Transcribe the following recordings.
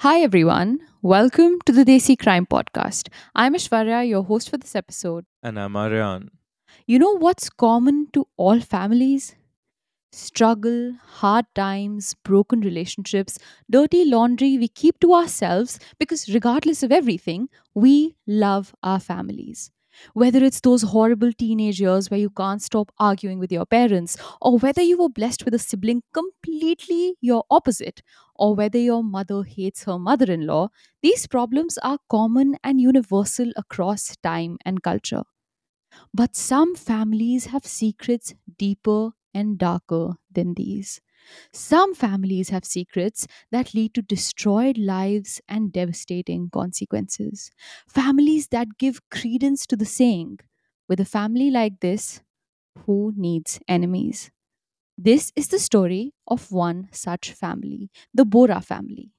Hi, everyone. Welcome to the Desi Crime Podcast. I'm Aishwarya, your host for this episode. And I'm Aryan. You know what's common to all families? Struggle, hard times, broken relationships, dirty laundry we keep to ourselves because, regardless of everything, we love our families. Whether it's those horrible teenage years where you can't stop arguing with your parents, or whether you were blessed with a sibling completely your opposite, or whether your mother hates her mother in law, these problems are common and universal across time and culture. But some families have secrets deeper and darker than these. Some families have secrets that lead to destroyed lives and devastating consequences. Families that give credence to the saying, with a family like this, who needs enemies? This is the story of one such family, the Bora family.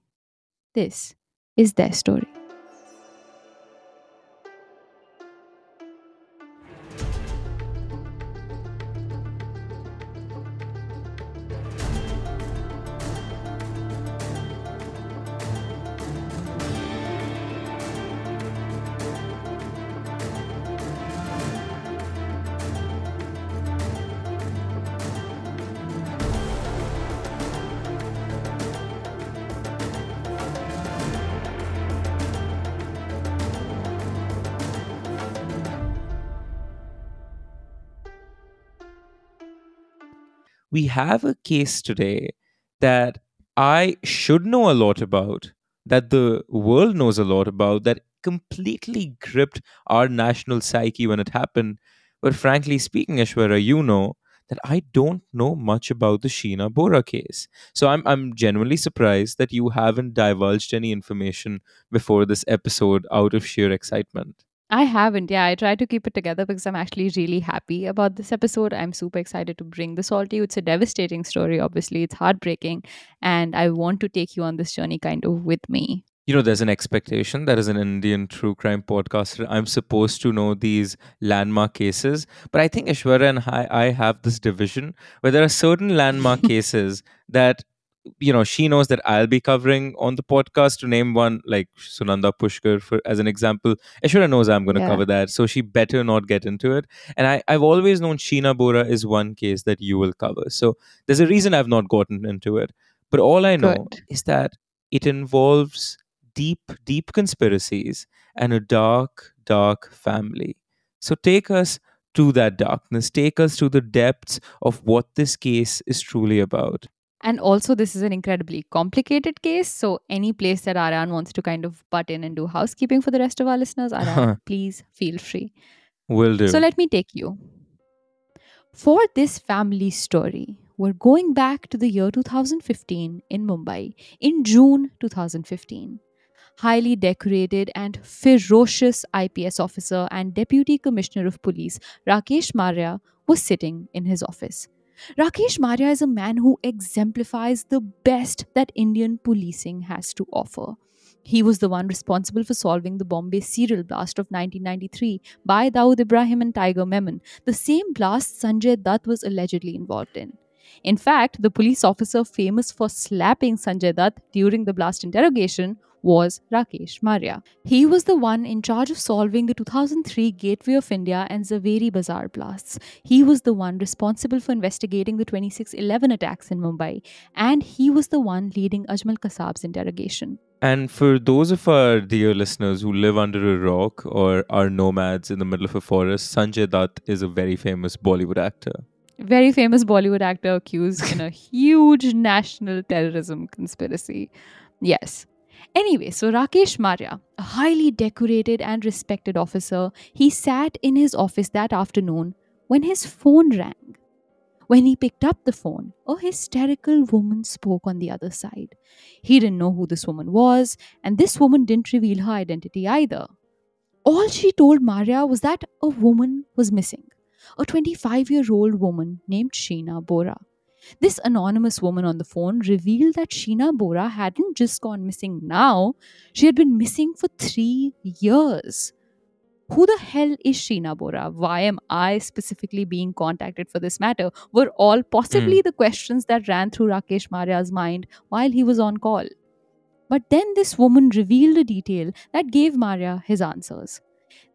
This is their story. We have a case today that I should know a lot about, that the world knows a lot about, that completely gripped our national psyche when it happened. But frankly speaking, Aishwarya, you know that I don't know much about the Sheena Bora case. So I'm I'm genuinely surprised that you haven't divulged any information before this episode out of sheer excitement. I haven't. Yeah, I try to keep it together because I'm actually really happy about this episode. I'm super excited to bring this all to you. It's a devastating story, obviously. It's heartbreaking. And I want to take you on this journey kind of with me. you know there's an expectation that as an indian true crime podcaster i'm supposed to know these landmark cases but i think Aishwarya and I, I have this division where there are certain landmark cases that you know she knows that i'll be covering on the podcast to name one like sunanda pushkar for as an example Aishwarya knows i'm going to Yeah, cover that so she better not get into it and I, i've always known sheena bora is one case that you will cover so there's a reason i've not gotten into it but all i know good. is that it involves deep, deep conspiracies and a dark, dark family. So take us to that darkness, take us to the depths of what this case is truly about. And also, this is an incredibly complicated case. So, any place that Aryan wants to kind of butt in and do housekeeping for the rest of our listeners, Aryan, please feel free. Will do. So, let me take you. For this family story, we're going back to the year 2015 in Mumbai, in June 2015. Highly decorated and ferocious IPS officer and Deputy Commissioner of Police Rakesh Maria was sitting in his office. Rakesh Maria is a man who exemplifies the best that Indian policing has to offer. He was the one responsible for solving the Bombay serial blast of 1993 by Dawood Ibrahim and Tiger Memon, the same blast Sanjay Dutt was allegedly involved in. In fact, the police officer famous for slapping Sanjay Dutt during the blast interrogation was Rakesh Maria. He was the one in charge of solving the 2003 Gateway of India and Zaveri Bazaar blasts. He was the one responsible for investigating the 2611 attacks in Mumbai, and he was the one leading Ajmal Kasab's interrogation. And for those of our dear listeners who live under a rock or are nomads in the middle of a forest, Sanjay Dutt is a very famous Bollywood actor. Very famous Bollywood actor accused in a huge national terrorism conspiracy. Yes. Anyway, so Rakesh Maria, a highly decorated and respected officer, he sat in his office that afternoon when his phone rang. When he picked up the phone, a hysterical woman spoke on the other side. He didn't know who this woman was, and this woman didn't reveal her identity either. All she told Maria was that a woman was missing. A 25 year old woman named Sheena Bora. This anonymous woman on the phone revealed that Sheena Bora hadn't just gone missing now, she had been missing for three years. Who the hell is Sheena Bora? Why am I specifically being contacted for this matter? Were all Mm. possibly the questions that ran through Rakesh Maria's mind while he was on call. But then this woman revealed a detail that gave Maria his answers.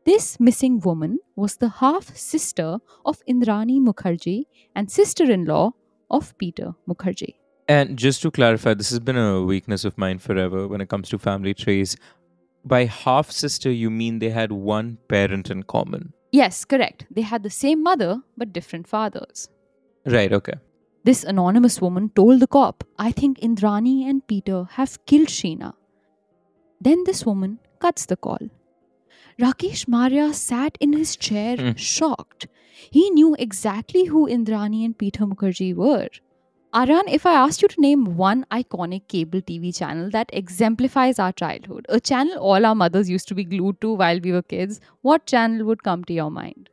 This missing woman was the half sister of Indrani Mukherjee and sister in law of Peter Mukherjee. And just to clarify, this has been a weakness of mine forever when it comes to family trees. By half sister, you mean they had one parent in common. Yes, correct. They had the same mother but different fathers. Right, okay. This anonymous woman told the cop, I think Indrani and Peter have killed Sheena. Then this woman cuts the call. Rakesh Maria sat in his chair Hmm. shocked. He knew exactly who Indrani and Peter Mukherjee were. Aryan, if I asked you to name one iconic cable TV channel that exemplifies our childhood, a channel all our mothers used to be glued to while we were kids, what channel would come to your mind?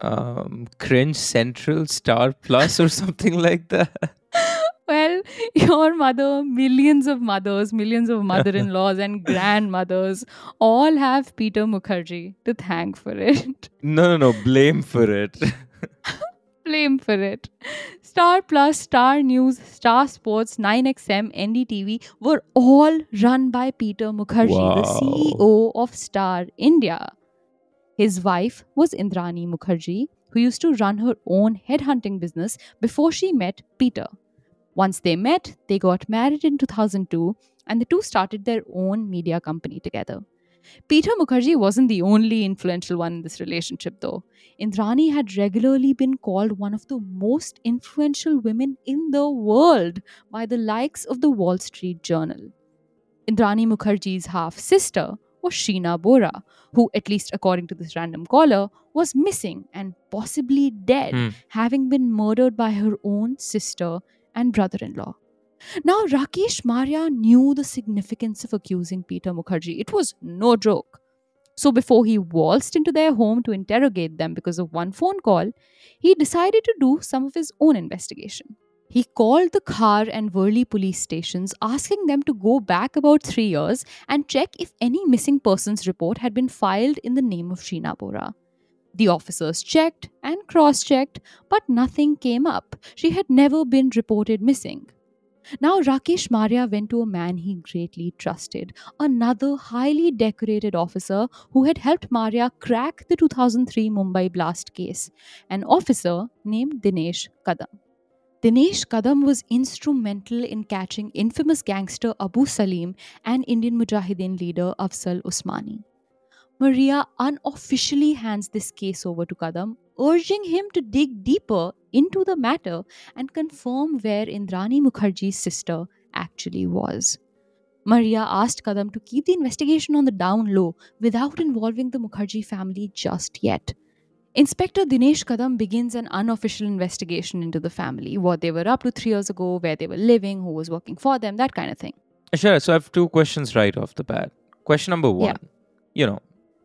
Um, Cringe Central Star Plus or something like that. Well, your mother, millions of mothers, millions of mother in laws, and grandmothers all have Peter Mukherjee to thank for it. No, no, no. Blame for it. Blame for it. Star Plus, Star News, Star Sports, 9XM, NDTV were all run by Peter Mukherjee, the CEO of Star India. His wife was Indrani Mukherjee, who used to run her own headhunting business before she met Peter. Once they met, they got married in 2002 and the two started their own media company together. Peter Mukherjee wasn't the only influential one in this relationship, though. Indrani had regularly been called one of the most influential women in the world by the likes of the Wall Street Journal. Indrani Mukherjee's half sister was Sheena Bora, who, at least according to this random caller, was missing and possibly dead, Hmm. having been murdered by her own sister and brother in law. Now, Rakesh Maria knew the significance of accusing Peter Mukherjee. It was no joke. So, before he waltzed into their home to interrogate them because of one phone call, he decided to do some of his own investigation. He called the Khar and Worli police stations, asking them to go back about three years and check if any missing persons report had been filed in the name of Sheena Bora. The officers checked and cross checked, but nothing came up. She had never been reported missing. Now, Rakesh Maria went to a man he greatly trusted, another highly decorated officer who had helped Maria crack the 2003 Mumbai blast case, an officer named Dinesh Kadam. Dinesh Kadam was instrumental in catching infamous gangster Abu Salem and Indian Mujahideen leader Afzal Usmani. Maria unofficially hands this case over to Kadam, urging him to dig deeper into the matter and confirm where Indrani Mukherjee's sister actually was. Maria asked Kadam to keep the investigation on the down low without involving the Mukherjee family just yet. Inspector Dinesh Kadam begins an unofficial investigation into the family, what they were up to three years ago, where they were living, who was working for them, that kind of thing. Sure. So I have two questions right off the bat. Question number one Yeah. you know,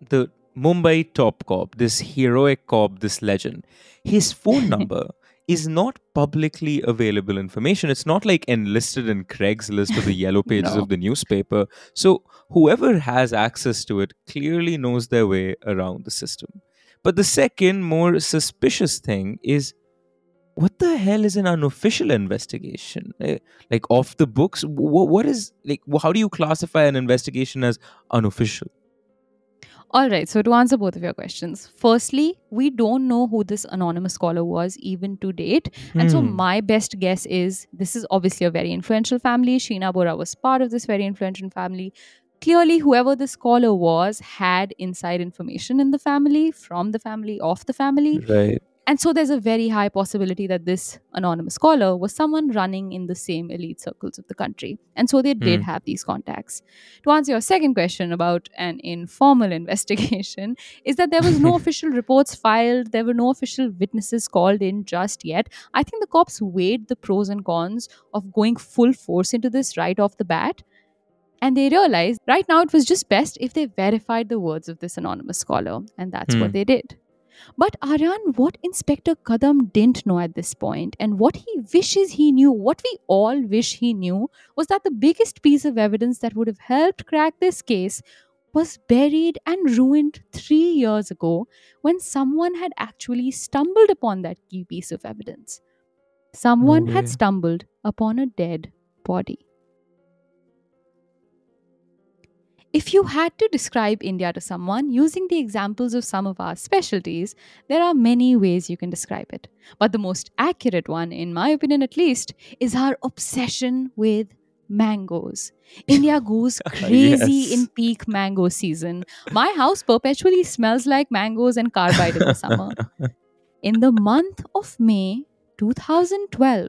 the Mumbai top cop, this heroic cop, this legend, his phone number is not publicly available information. It's not like enlisted in Craigslist or the yellow pages No. of the newspaper. So whoever has access to it clearly knows their way around the system. But the second, more suspicious thing is what the hell is an unofficial investigation? Eh, Like off the books? What is like? How do you classify an investigation as unofficial? All right, so to answer both of your questions, firstly, we don't know who this anonymous scholar was even to date. And so, Hmm. my best guess is this is obviously a very influential family. Sheena Bora was part of this very influential family. Clearly, whoever this scholar was had inside information in the family, from the family, of the family. Right. And so there's a very high possibility that this anonymous scholar was someone running in the same elite circles of the country. And so they did Hmm. have these contacts. To answer your second question about an informal investigation, is that there was no official reports filed, there were no official witnesses called in just yet. I think the cops weighed the pros and cons of going full force into this right off the bat. And they realized right now it was just best if they verified the words of this anonymous scholar. And that's Hmm. what they did. But Aryan, what Inspector Kadam didn't know at this point, and what he wishes he knew, what we all wish he knew, was that the biggest piece of evidence that would have helped crack this case was buried and ruined three years ago when someone had actually stumbled upon that key piece of evidence. Someone had stumbled upon a dead body. If you had to describe India to someone using the examples of some of our specialties, there are many ways you can describe it. But the most accurate one, in my opinion at least, is our obsession with mangoes. India goes oh, crazy in peak mango season. My house perpetually smells like mangoes and carbide in the summer. In the month of May 2012,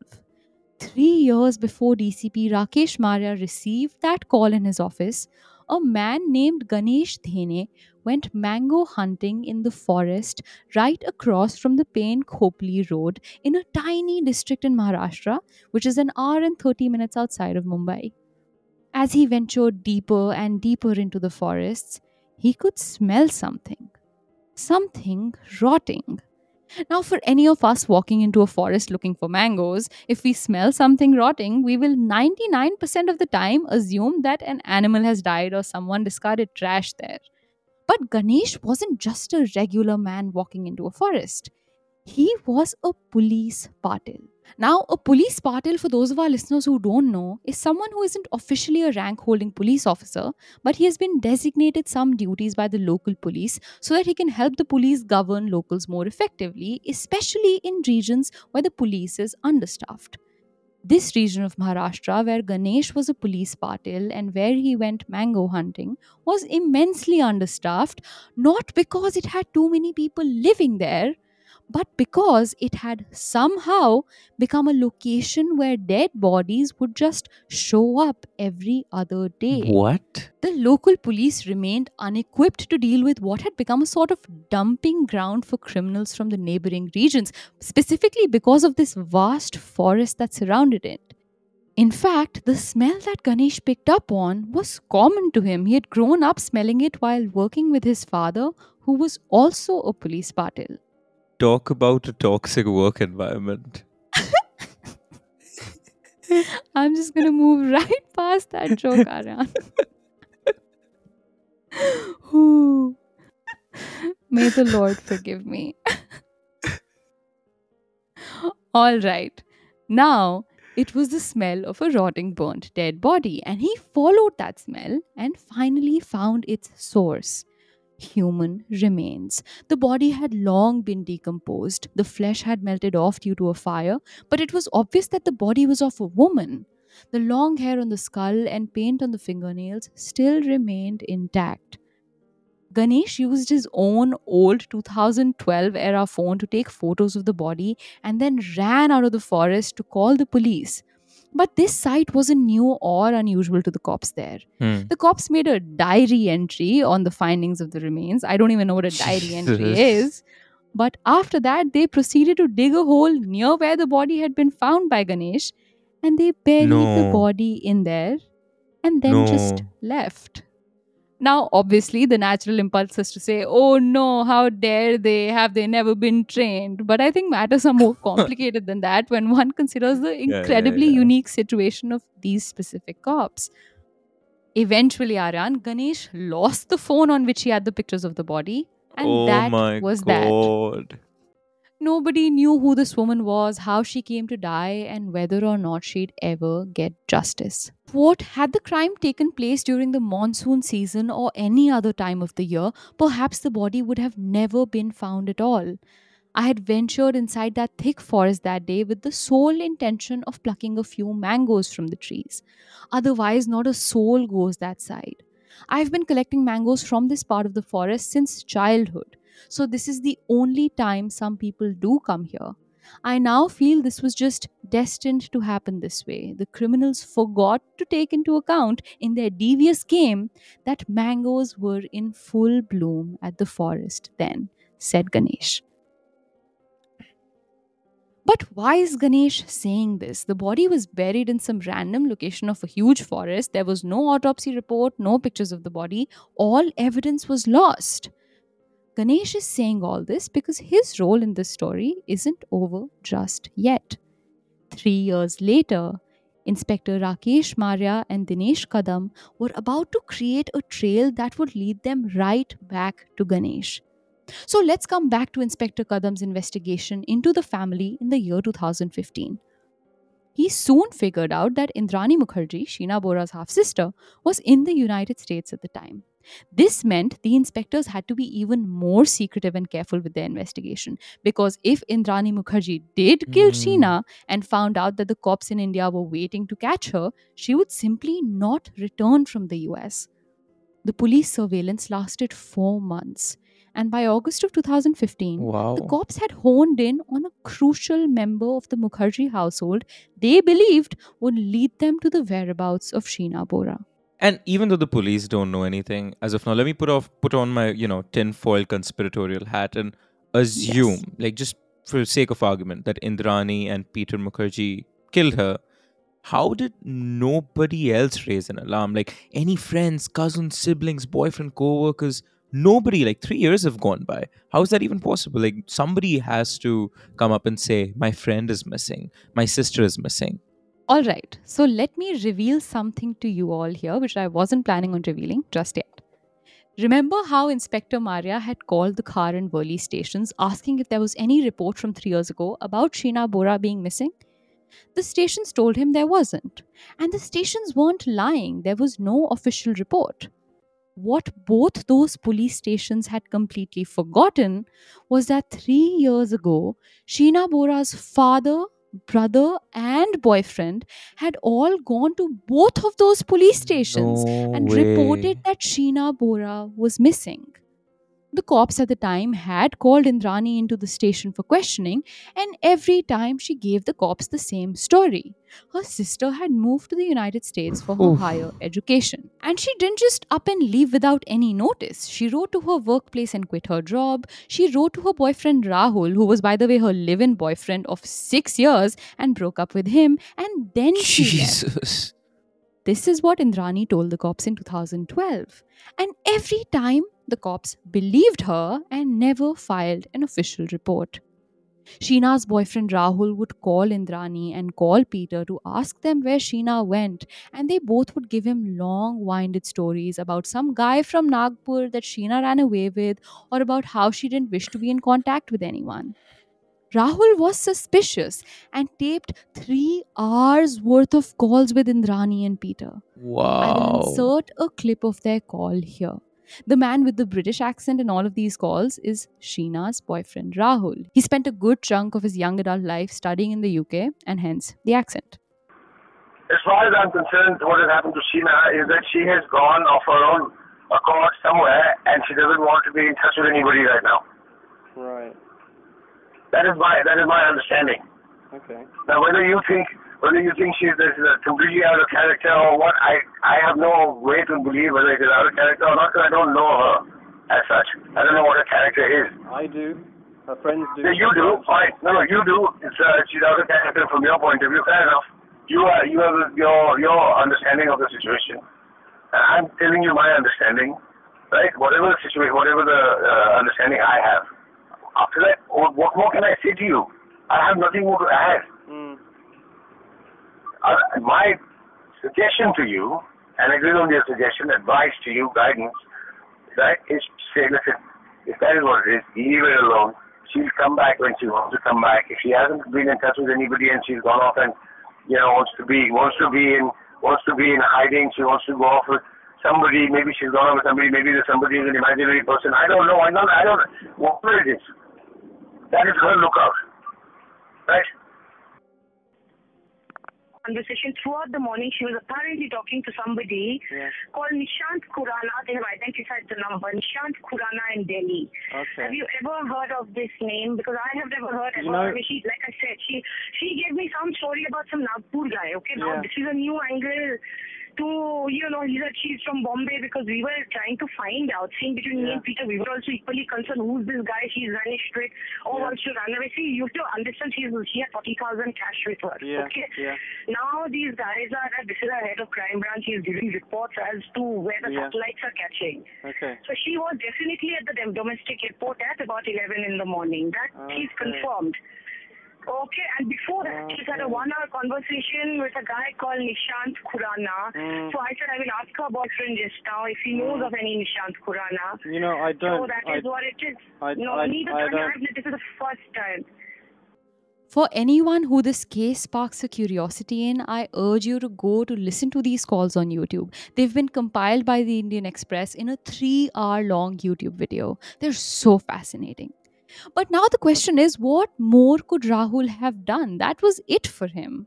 three years before DCP Rakesh Maria received that call in his office, a man named Ganesh Dhene went mango hunting in the forest right across from the Pen Khopoli Road in a tiny district in Maharashtra, which is an hour and 30 minutes outside of Mumbai. As he ventured deeper and deeper into the forests, he could smell something. Something rotting. Now, for any of us walking into a forest looking for mangoes, if we smell something rotting, we will 99% of the time assume that an animal has died or someone discarded trash there. But Ganesh wasn't just a regular man walking into a forest. He was a police patil. Now, a police patil, for those of our listeners who don't know, is someone who isn't officially a rank holding police officer, but he has been designated some duties by the local police so that he can help the police govern locals more effectively, especially in regions where the police is understaffed. This region of Maharashtra, where Ganesh was a police patil and where he went mango hunting, was immensely understaffed, not because it had too many people living there, but because it had somehow become a location where dead bodies would just show up every other day. What? The local police remained unequipped to deal with what had become a sort of dumping ground for criminals from the neighboring regions, specifically because of this vast forest that surrounded it. In fact, the smell that Ganesh picked up on was common to him. He had grown up smelling it while working with his father, who was also a police patil. Talk about a toxic work environment. I'm just gonna move right past that joke, Aryan. May the Lord forgive me. All right. Now, it was the smell of a rotting, burnt, dead body, and he followed that smell and finally found its source human remains. The body had long been decomposed, the flesh had melted off due to a fire, but it was obvious that the body was of a woman. The long hair on the skull and paint on the fingernails still remained intact. Ganesh used his own old 2012 era phone to take photos of the body and then ran out of the forest to call the police. But this site wasn't new or unusual to the cops there. Hmm. The cops made a diary entry on the findings of the remains. I don't even know what a diary entry is. But after that, they proceeded to dig a hole near where the body had been found by Ganesh and they buried the body in there and then just left. Now, obviously, the natural impulse is to say, oh no, how dare they? Have they never been trained? But I think matters are more complicated than that when one considers the yeah, incredibly yeah. unique situation of these specific cops. Eventually, Aryan, Ganesh lost the phone on which he had the pictures of the body, and oh that my was that. Nobody knew who this woman was, how she came to die, and whether or not she'd ever get justice. Quote, had the crime taken place during the monsoon season or any other time of the year, perhaps the body would have never been found at all. I had ventured inside that thick forest that day with the sole intention of plucking a few mangoes from the trees. Otherwise, not a soul goes that side. I've been collecting mangoes from this part of the forest since childhood. So, this is the only time some people do come here. I now feel this was just destined to happen this way. The criminals forgot to take into account in their devious game that mangoes were in full bloom at the forest then, said Ganesh. But why is Ganesh saying this? The body was buried in some random location of a huge forest. There was no autopsy report, no pictures of the body. All evidence was lost. Ganesh is saying all this because his role in this story isn't over just yet. Three years later, Inspector Rakesh Maria and Dinesh Kadam were about to create a trail that would lead them right back to Ganesh. So let's come back to Inspector Kadam's investigation into the family in the year 2015. He soon figured out that Indrani Mukherjee, Sheena Bora's half sister, was in the United States at the time. This meant the inspectors had to be even more secretive and careful with their investigation because if Indrani Mukherjee did kill Hmm. Sheena and found out that the cops in India were waiting to catch her, she would simply not return from the US. The police surveillance lasted four months, and by August of 2015, Wow. the cops had honed in on a crucial member of the Mukherjee household they believed would lead them to the whereabouts of Sheena Bora. And even though the police don't know anything as of now, let me put off put on my you know tinfoil conspiratorial hat and assume, like just for sake of argument, that Indrani and Peter Mukherjee killed her. How did nobody else raise an alarm? Like any friends, cousins, siblings, boyfriend, co-workers, nobody. Like three years have gone by. How is that even possible? Like somebody has to come up and say, "My friend is missing. My sister is missing." All right, so let me reveal something to you all here, which I wasn't planning on revealing just yet. Remember how Inspector Maria had called the Khar and Worli stations asking if there was any report from three years ago about Sheena Bora being missing? The stations told him there wasn't. And the stations weren't lying, there was no official report. What both those police stations had completely forgotten was that three years ago, Sheena Bora's father, brother, and boyfriend had all gone to both of those police stations No and way. reported that Sheena Bora was missing. The cops at the time had called Indrani into the station for questioning, and every time she gave the cops the same story. Her sister had moved to the United States for her Oof. higher education. And she didn't just up and leave without any notice. She wrote to her workplace and quit her job. She wrote to her boyfriend Rahul, who was, by the way, her live in boyfriend of six years, and broke up with him. And then she left. Jesus. This is what Indrani told the cops in 2012. And every time, the cops believed her and never filed an official report. Sheena's boyfriend Rahul would call Indrani and call Peter to ask them where Sheena went, and they both would give him long winded stories about some guy from Nagpur that Sheena ran away with, or about how she didn't wish to be in contact with anyone. Rahul was suspicious and taped three hours worth of calls with Indrani and Peter. Wow. I will insert a clip of their call here. The man with the British accent in all of these calls is Sheena's boyfriend Rahul. He spent a good chunk of his young adult life studying in the UK and hence the accent. As far as I'm concerned, what has happened to Sheena is that she has gone of her own accord somewhere and she doesn't want to be in touch with anybody right now. Right. That is my that is my understanding. Okay. Now whether you think whether you think she's is a completely out of character or what, I I have no way to believe whether it is out of character or not because I don't know her as such. I don't know what her character is. I do. Her friends do. Yeah, you do, fine. No, no, you do. It's uh, she's out of character from your point of view. Fair enough. You are you have your your understanding of the situation. And I'm telling you my understanding, right? Whatever the situation, whatever the uh, understanding I have. After that, what, what more can I say to you? I have nothing more to add. Mm. Uh, my suggestion to you, and it is only a suggestion, advice to you, guidance, that is to say, listen, if that is what it is, leave it alone. She'll come back when she wants to come back. If she hasn't been in touch with anybody and she's gone off and, you know, wants to be wants to be in wants to be in hiding, she wants to go off with somebody, maybe she's gone off with somebody, maybe there's somebody is an imaginary person. I don't know. I don't I don't whatever it is. That is her lookout. Right? Conversation throughout the morning. She was apparently talking to somebody Yeah. called Nishant Khurana. They have identified the number. Nishant Khurana in Delhi. Okay. Have you ever heard of this name? Because I have never heard of You her. know- she, like I said, she she gave me some story about some Nagpur guy. Okay, now Yeah. this is a new angle to you know. He said she's from Bombay because we were trying to find out. Seeing between me and Peter, we were also equally concerned. Who's this guy? She's vanished with, or Yeah. wants to run away. See, you have to understand. She's she had forty thousand cash with her. Yeah. Okay. Yeah. Now these guys are this is a head of crime branch. He's giving reports as to where the Yeah. satellites are catching. Okay. So she was definitely at the domestic airport at about 11 in the morning. That she's Okay. confirmed. Okay, and before that, she's had a one-hour conversation with a guy called Nishant Khurana. Mm. So I said I will ask her boyfriend just now if he knows of any Nishant Khurana. You know, I don't. that I, is what it is. I- no, I- neither I time don't- I've- this is the first time. For anyone who this case sparks a curiosity in, I urge you to go to listen to these calls on YouTube. They've been compiled by the Indian Express in a three hour long YouTube video. They're so fascinating. But now the question is what more could Rahul have done? That was it for him.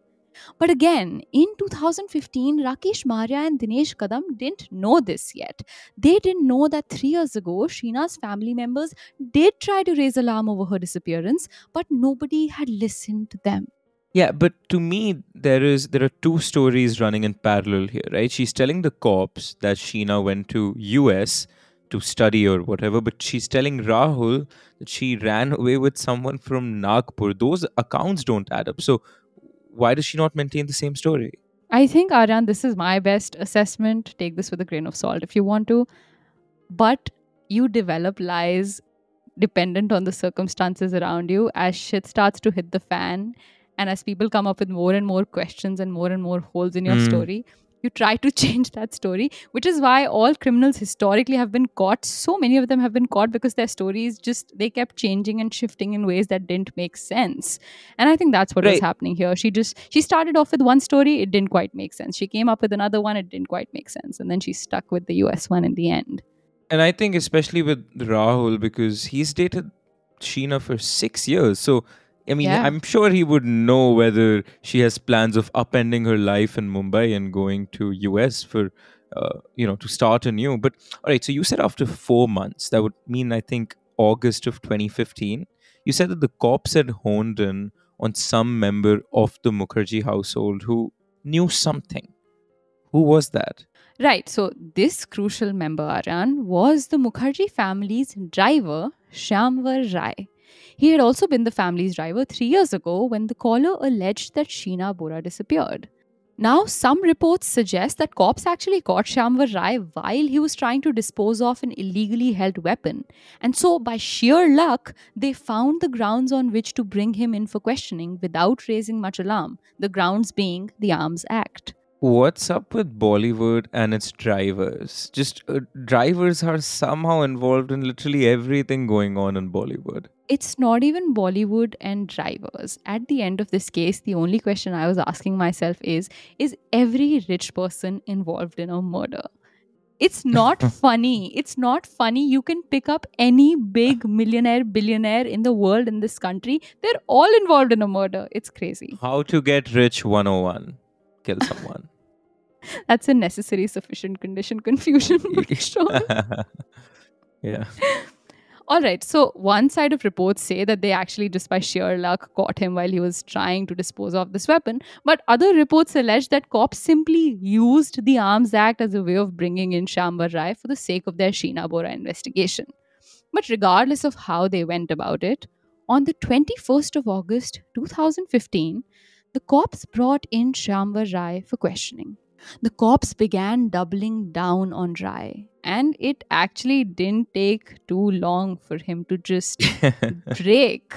But again, in 2015, Rakesh Maria and Dinesh Kadam didn't know this yet. They didn't know that three years ago, Sheena's family members did try to raise alarm over her disappearance, but nobody had listened to them. Yeah, but to me, there is there are two stories running in parallel here, right? She's telling the cops that Sheena went to US to study or whatever, but she's telling Rahul that she ran away with someone from Nagpur. Those accounts don't add up. So why does she not maintain the same story? I think, Aryan, this is my best assessment. Take this with a grain of salt if you want to. But you develop lies dependent on the circumstances around you as shit starts to hit the fan and as people come up with more and more questions and more and more holes in your Mm. story you try to change that story which is why all criminals historically have been caught. So many of them have been caught because their stories just they kept changing and shifting in ways that didn't make sense. And i think that's what was happening here. She just she started off with one story it didn't quite make sense. She came up with another one it didn't quite make sense. And then she stuck with the us one in the end. And I think especially with Rahul because he's dated Sheena for six years. So I mean, Yeah. I'm sure he would know whether she has plans of upending her life in Mumbai and going to US for, uh, you know, to start anew. But all right, so you said after four months, that would mean I think August of 2015. You said that the cops had honed in on some member of the Mukherjee household who knew something. Who was that? Right. So this crucial member, Aryan, was the Mukherjee family's driver, Shyamvar Rai. He had also been the family's driver three years ago when the caller alleged that Sheena Bora disappeared. Now, some reports suggest that cops actually caught Shyamvar Rai while he was trying to dispose of an illegally held weapon. And so, by sheer luck, they found the grounds on which to bring him in for questioning without raising much alarm, the grounds being the Arms Act. What's up with Bollywood and its drivers? Just uh, drivers are somehow involved in literally everything going on in Bollywood. It's not even Bollywood and drivers. At the end of this case, the only question I was asking myself is Is every rich person involved in a murder? It's not funny. It's not funny. You can pick up any big millionaire, billionaire in the world, in this country. They're all involved in a murder. It's crazy. How to get rich 101 kill someone. That's a necessary, sufficient condition confusion. sure. yeah. All right. So one side of reports say that they actually just by sheer luck caught him while he was trying to dispose of this weapon. But other reports allege that cops simply used the Arms Act as a way of bringing in Shyamvar Rai for the sake of their Sheena Bora investigation. But regardless of how they went about it, on the 21st of August 2015, the cops brought in Shyamvar Rai for questioning. The cops began doubling down on Rai, and it actually didn't take too long for him to just break.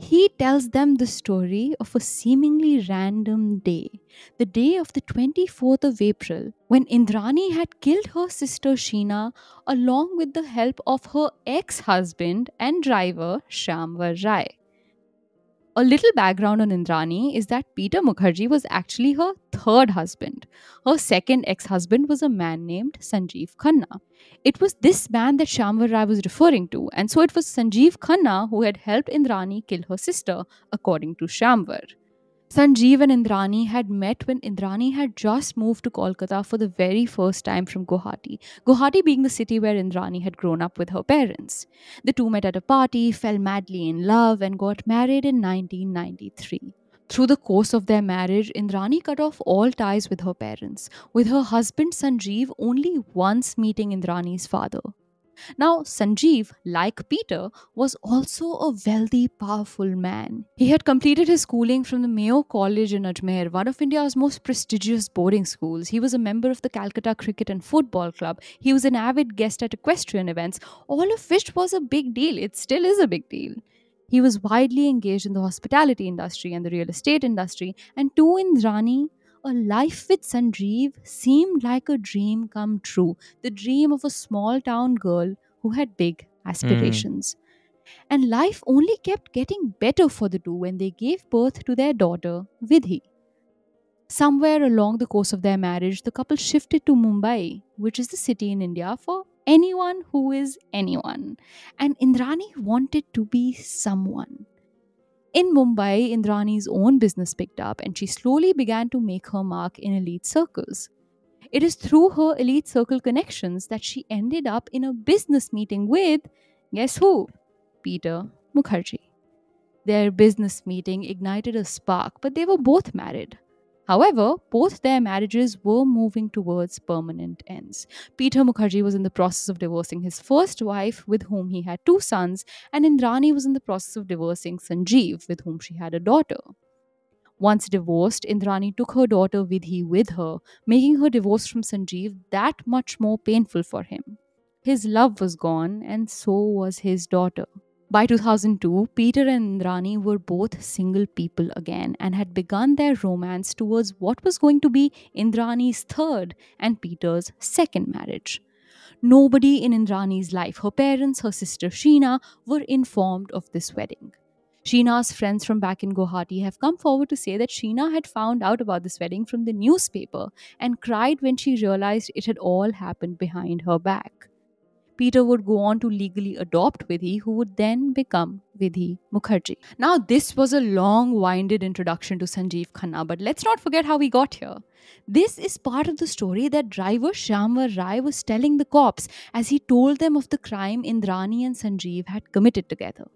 He tells them the story of a seemingly random day, the day of the 24th of April, when Indrani had killed her sister Sheena along with the help of her ex husband and driver Shamvar Rai. A little background on Indrani is that Peter Mukherjee was actually her third husband. Her second ex husband was a man named Sanjeev Khanna. It was this man that Shamvar Rai was referring to, and so it was Sanjeev Khanna who had helped Indrani kill her sister, according to Shamvar. Sanjeev and Indrani had met when Indrani had just moved to Kolkata for the very first time from Guwahati, Guwahati being the city where Indrani had grown up with her parents. The two met at a party, fell madly in love, and got married in 1993. Through the course of their marriage, Indrani cut off all ties with her parents, with her husband Sanjeev only once meeting Indrani's father. Now, Sanjeev, like Peter, was also a wealthy, powerful man. He had completed his schooling from the Mayo College in Ajmer, one of India's most prestigious boarding schools. He was a member of the Calcutta Cricket and Football Club. He was an avid guest at equestrian events, all of which was a big deal. It still is a big deal. He was widely engaged in the hospitality industry and the real estate industry, and to Indrani, a life with Sanjeev seemed like a dream come true the dream of a small town girl who had big hmm. aspirations. And life only kept getting better for the two when they gave birth to their daughter, Vidhi. Somewhere along the course of their marriage, the couple shifted to Mumbai, which is the city in India for anyone who is anyone. And Indrani wanted to be someone. In Mumbai, Indrani's own business picked up and she slowly began to make her mark in elite circles. It is through her elite circle connections that she ended up in a business meeting with, guess who? Peter Mukherjee. Their business meeting ignited a spark, but they were both married. However, both their marriages were moving towards permanent ends. Peter Mukherjee was in the process of divorcing his first wife, with whom he had two sons, and Indrani was in the process of divorcing Sanjeev, with whom she had a daughter. Once divorced, Indrani took her daughter Vidhi with her, making her divorce from Sanjeev that much more painful for him. His love was gone, and so was his daughter. By 2002, Peter and Indrani were both single people again and had begun their romance towards what was going to be Indrani's third and Peter's second marriage. Nobody in Indrani's life, her parents, her sister Sheena, were informed of this wedding. Sheena's friends from back in Guwahati have come forward to say that Sheena had found out about this wedding from the newspaper and cried when she realized it had all happened behind her back. Peter would go on to legally adopt Vidhi, who would then become Vidhi Mukherjee. Now, this was a long winded introduction to Sanjeev Khanna, but let's not forget how we got here. This is part of the story that driver Shyamvar Rai was telling the cops as he told them of the crime Indrani and Sanjeev had committed together.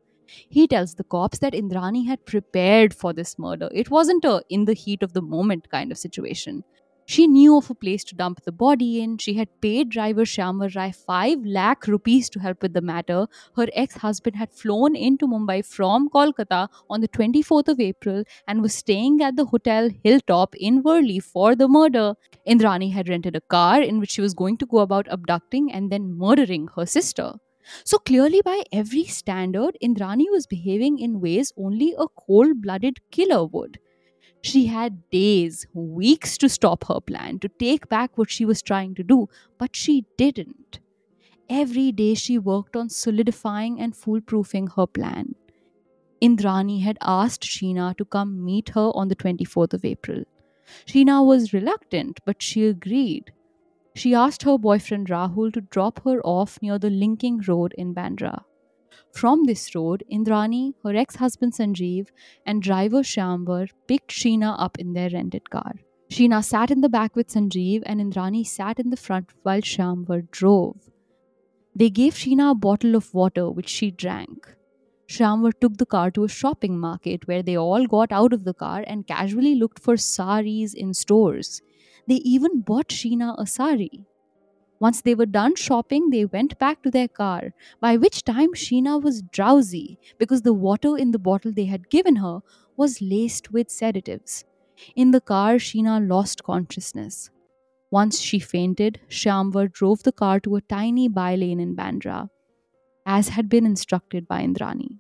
He tells the cops that Indrani had prepared for this murder. It wasn't a in the heat of the moment kind of situation. She knew of a place to dump the body in. She had paid driver Shyamvar Rai 5 lakh rupees to help with the matter. Her ex husband had flown into Mumbai from Kolkata on the 24th of April and was staying at the Hotel Hilltop in Worli for the murder. Indrani had rented a car in which she was going to go about abducting and then murdering her sister. So clearly, by every standard, Indrani was behaving in ways only a cold blooded killer would. She had days, weeks to stop her plan, to take back what she was trying to do, but she didn't. Every day she worked on solidifying and foolproofing her plan. Indrani had asked Sheena to come meet her on the 24th of April. Sheena was reluctant, but she agreed. She asked her boyfriend Rahul to drop her off near the linking road in Bandra. From this road, Indrani, her ex husband Sanjeev, and driver Shyamvar picked Sheena up in their rented car. Sheena sat in the back with Sanjeev, and Indrani sat in the front while Shyamvar drove. They gave Sheena a bottle of water, which she drank. Shyamvar took the car to a shopping market where they all got out of the car and casually looked for saris in stores. They even bought Sheena a sari. Once they were done shopping, they went back to their car, by which time Sheena was drowsy because the water in the bottle they had given her was laced with sedatives. In the car, Sheena lost consciousness. Once she fainted, Shyamvar drove the car to a tiny by lane in Bandra, as had been instructed by Indrani.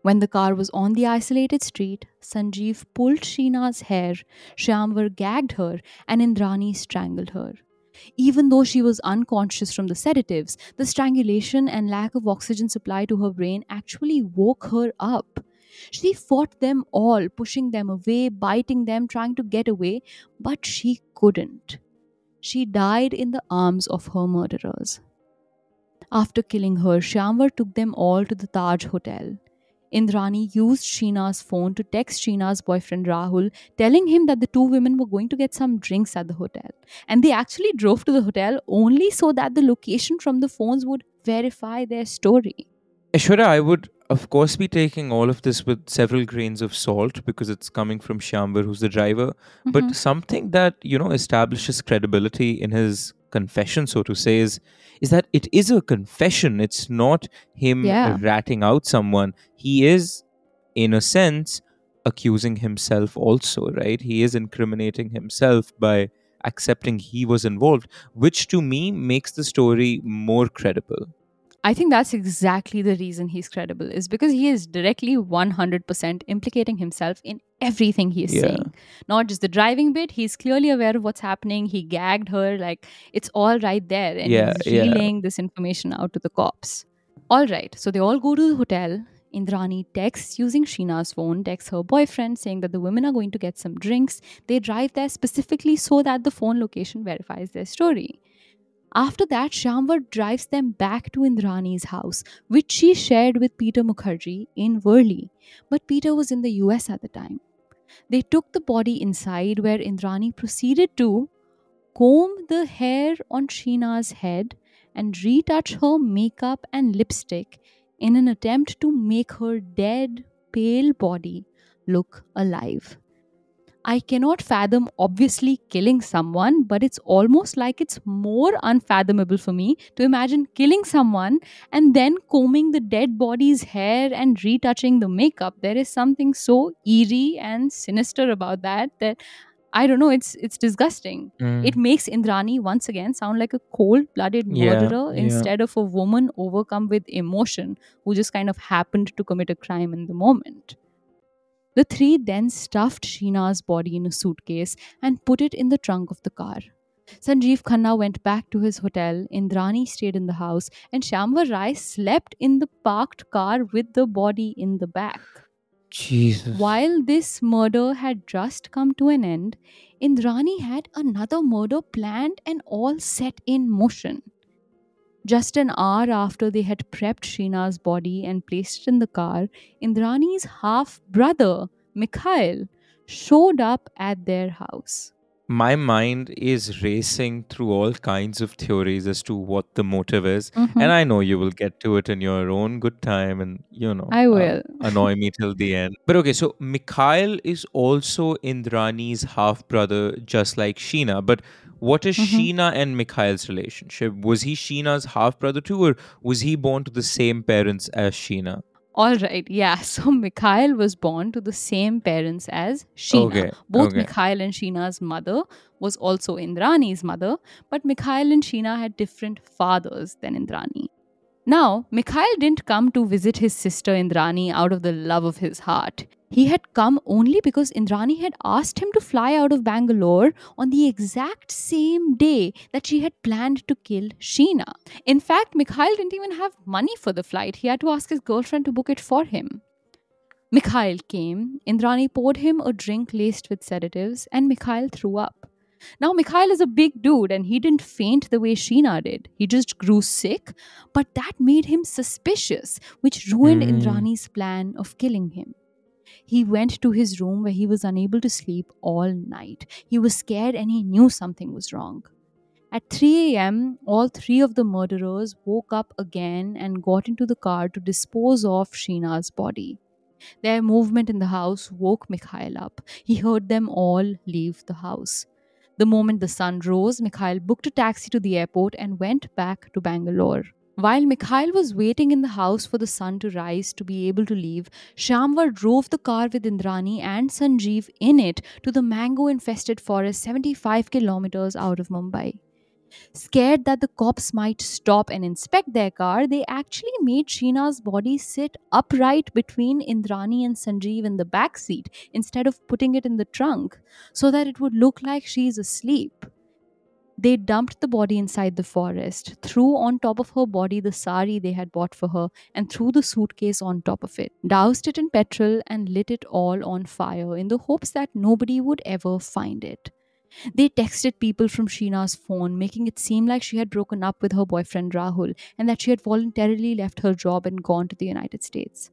When the car was on the isolated street, Sanjeev pulled Sheena's hair, Shyamvar gagged her, and Indrani strangled her. Even though she was unconscious from the sedatives, the strangulation and lack of oxygen supply to her brain actually woke her up. She fought them all, pushing them away, biting them, trying to get away, but she couldn't. She died in the arms of her murderers. After killing her, Shyamvar took them all to the Taj Hotel. Indrani used Sheena's phone to text Sheena's boyfriend Rahul, telling him that the two women were going to get some drinks at the hotel. And they actually drove to the hotel only so that the location from the phones would verify their story. Aishwarya, I would, of course, be taking all of this with several grains of salt because it's coming from Shyamvar, who's the driver. Mhm. But something that, you know, establishes credibility in his confession, so to say, is, is that it is a confession. It's not him Yeah. ratting out someone. He is, in a sense, accusing himself also, right? He is incriminating himself by accepting he was involved, which to me makes the story more credible. I think that's exactly the reason he's credible, is because he is directly 100% implicating himself in everything he is Yeah. saying. Not just the driving bit, he's clearly aware of what's happening. He gagged her, like, it's all right there. And Yeah, he's yeah. relaying this information out to the cops. All right, so they all go to the hotel. Indrani texts using Sheena's phone, texts her boyfriend saying that the women are going to get some drinks. They drive there specifically so that the phone location verifies their story. After that, Shamvar drives them back to Indrani's house, which she shared with Peter Mukherjee in Worli. But Peter was in the US at the time. They took the body inside, where Indrani proceeded to comb the hair on Sheena's head and retouch her makeup and lipstick in an attempt to make her dead, pale body look alive. I cannot fathom obviously killing someone, but it's almost like it's more unfathomable for me to imagine killing someone and then combing the dead body's hair and retouching the makeup. There is something so eerie and sinister about that that I don't know, it's it's disgusting. Mm. It makes Indrani once again sound like a cold-blooded murderer yeah. instead of a woman overcome with emotion who just kind of happened to commit a crime in the moment. The three then stuffed Sheena's body in a suitcase and put it in the trunk of the car. Sanjeev Khanna went back to his hotel, Indrani stayed in the house, and Shyamvar Rai slept in the parked car with the body in the back. Jesus. While this murder had just come to an end, Indrani had another murder planned and all set in motion. Just an hour after they had prepped Sheena's body and placed it in the car, Indrani's half brother, Mikhail, showed up at their house. My mind is racing through all kinds of theories as to what the motive is. Mhm. And I know you will get to it in your own good time and, you know, I uh, will. annoy me till the end. But okay, so Mikhail is also Indrani's half brother, just like Sheena. But what is Mhm. Sheena and Mikhail's relationship? Was he Sheena's half brother too, or was he born to the same parents as Sheena? All right, yeah. So Mikhail was born to the same parents as Sheena. Okay, Both okay. Mikhail and Sheena's mother was also Indrani's mother, but Mikhail and Sheena had different fathers than Indrani. Now, Mikhail didn't come to visit his sister Indrani out of the love of his heart. He had come only because Indrani had asked him to fly out of Bangalore on the exact same day that she had planned to kill Sheena. In fact, Mikhail didn't even have money for the flight. He had to ask his girlfriend to book it for him. Mikhail came, Indrani poured him a drink laced with sedatives, and Mikhail threw up. Now, Mikhail is a big dude and he didn't faint the way Sheena did. He just grew sick, but that made him suspicious, which ruined Hmm. Indrani's plan of killing him. He went to his room where he was unable to sleep all night. He was scared and he knew something was wrong. At 3 a.m., all three of the murderers woke up again and got into the car to dispose of Sheena's body. Their movement in the house woke Mikhail up. He heard them all leave the house. The moment the sun rose, Mikhail booked a taxi to the airport and went back to Bangalore. While Mikhail was waiting in the house for the sun to rise to be able to leave, Shyamvar drove the car with Indrani and Sanjeev in it to the mango infested forest 75 kilometers out of Mumbai. Scared that the cops might stop and inspect their car, they actually made Sheena's body sit upright between Indrani and Sanjeev in the back seat instead of putting it in the trunk so that it would look like she's asleep. They dumped the body inside the forest, threw on top of her body the sari they had bought for her, and threw the suitcase on top of it, doused it in petrol, and lit it all on fire in the hopes that nobody would ever find it. They texted people from Sheena's phone, making it seem like she had broken up with her boyfriend Rahul and that she had voluntarily left her job and gone to the United States.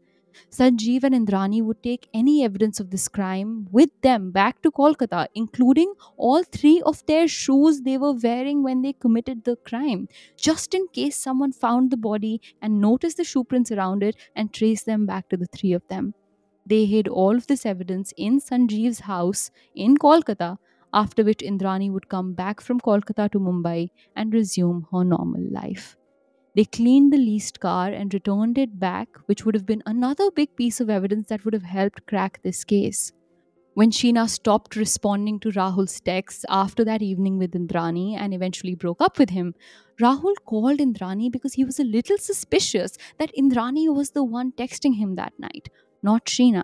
Sanjeev and Indrani would take any evidence of this crime with them back to Kolkata, including all three of their shoes they were wearing when they committed the crime, just in case someone found the body and noticed the shoe prints around it and traced them back to the three of them. They hid all of this evidence in Sanjeev's house in Kolkata, after which Indrani would come back from Kolkata to Mumbai and resume her normal life. They cleaned the leased car and returned it back, which would have been another big piece of evidence that would have helped crack this case. When Sheena stopped responding to Rahul's texts after that evening with Indrani and eventually broke up with him, Rahul called Indrani because he was a little suspicious that Indrani was the one texting him that night, not Sheena.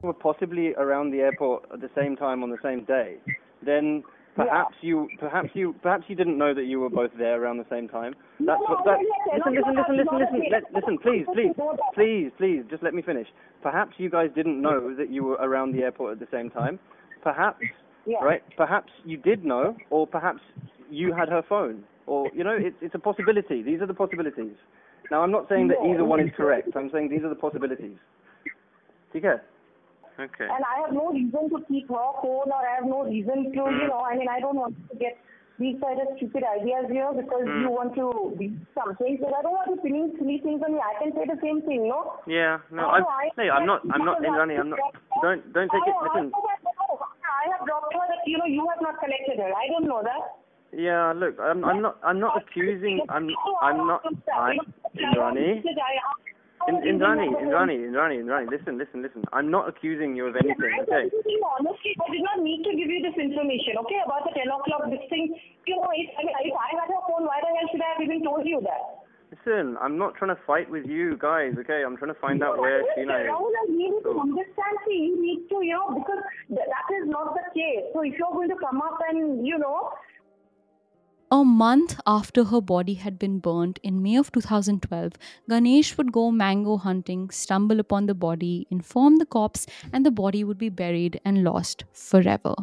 were possibly around the airport at the same time on the same day, then perhaps you, perhaps you, perhaps you didn't know that you were both there around the same time. That's No, what. That, no, listen, listen, listen, listen, listen, let, listen, please, please, please, please, just let me finish. Perhaps you guys didn't know that you were around the airport at the same time. Perhaps, Yeah. right? Perhaps you did know, or perhaps you had her phone, or you know, it's it's a possibility. These are the possibilities. Now, I'm not saying that either one is correct. I'm saying these are the possibilities. Okay. Okay. And I have no reason to keep her phone or I have no reason to, Hmm. you know, I mean, I don't want to get these kind of stupid ideas here because Hmm. you want to be something. Because I don't want to pinning silly things on me. I can say the same thing, no? Yeah. No, I I. No, I'm not. I'm not. Indrani, I'm not. Don't don't take it. Listen. I know that, no, I have dropped her that, you know, you have not connected her. I don't know that. Yeah. Look, I'm. I'm not. I'm not accusing. I'm. I'm not. I'm, Indrani. In, Indrani, Indrani, Indrani, Indrani, listen, listen, listen. I'm not accusing you of anything, okay? Honestly, I did not need to give you this information, okay, about the 10 o'clock, this thing. You know, if, I mean, if I had your phone, why the hell should I have even told you that? Listen, I'm not trying to fight with you guys, okay? I'm trying to find out where Sheena is. Rahul, I need you to understand, see, you need to, you know, because th- that is not the case. So if you're going to come up and, you know, A month after her body had been burnt in May of 2012, Ganesh would go mango hunting, stumble upon the body, inform the cops, and the body would be buried and lost forever.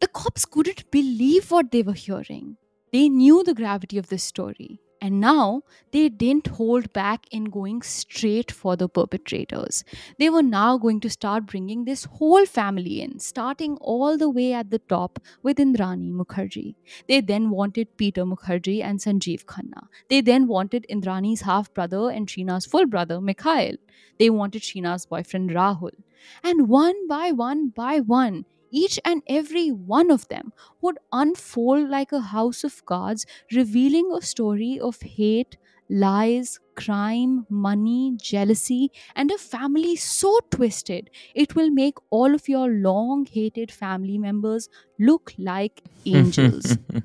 The cops couldn't believe what they were hearing. They knew the gravity of this story, and now they didn't hold back in going straight for the perpetrators. They were now going to start bringing this whole family in, starting all the way at the top with Indrani Mukherjee. They then wanted Peter Mukherjee and Sanjeev Khanna. They then wanted Indrani's half brother and Sheena's full brother, Mikhail. They wanted Sheena's boyfriend, Rahul. And one by one by one, each and every one of them would unfold like a house of cards, revealing a story of hate, lies, crime, money, jealousy, and a family so twisted it will make all of your long hated family members look like angels.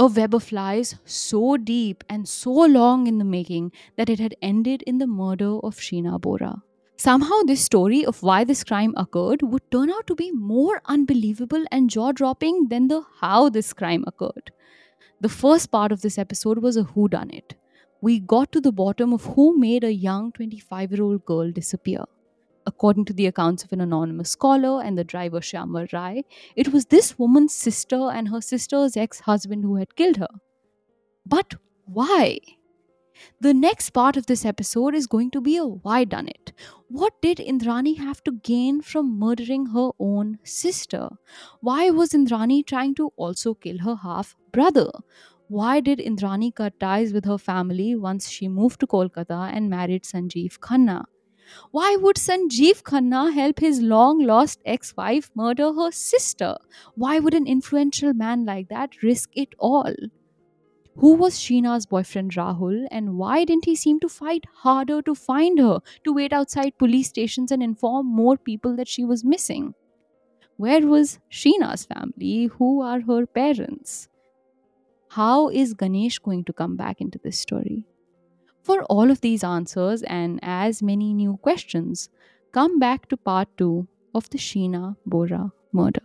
A web of lies so deep and so long in the making that it had ended in the murder of Sheena Bora. Somehow, this story of why this crime occurred would turn out to be more unbelievable and jaw dropping than the how this crime occurred. The first part of this episode was a whodunit. We got to the bottom of who made a young 25 year old girl disappear. According to the accounts of an anonymous scholar and the driver Shyamvar Rai, it was this woman's sister and her sister's ex husband who had killed her. But why? The next part of this episode is going to be a why done it. What did Indrani have to gain from murdering her own sister? Why was Indrani trying to also kill her half brother? Why did Indrani cut ties with her family once she moved to Kolkata and married Sanjeev Khanna? Why would Sanjeev Khanna help his long lost ex wife murder her sister? Why would an influential man like that risk it all? Who was Sheena's boyfriend Rahul and why didn't he seem to fight harder to find her, to wait outside police stations and inform more people that she was missing? Where was Sheena's family? Who are her parents? How is Ganesh going to come back into this story? For all of these answers and as many new questions, come back to part 2 of the Sheena Bora murder.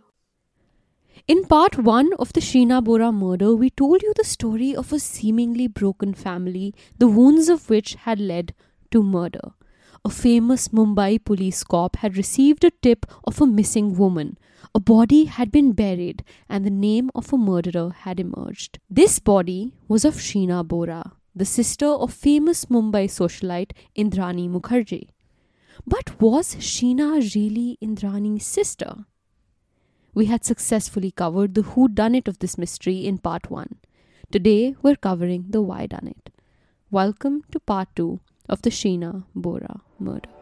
In part 1 of the Sheena Bora murder, we told you the story of a seemingly broken family, the wounds of which had led to murder. A famous Mumbai police cop had received a tip of a missing woman. A body had been buried and the name of a murderer had emerged. This body was of Sheena Bora, the sister of famous Mumbai socialite Indrani Mukherjee. But was Sheena really Indrani's sister? We had successfully covered the who done it of this mystery in part 1. Today we're covering the why done it. Welcome to part 2 of the Sheena Bora murder.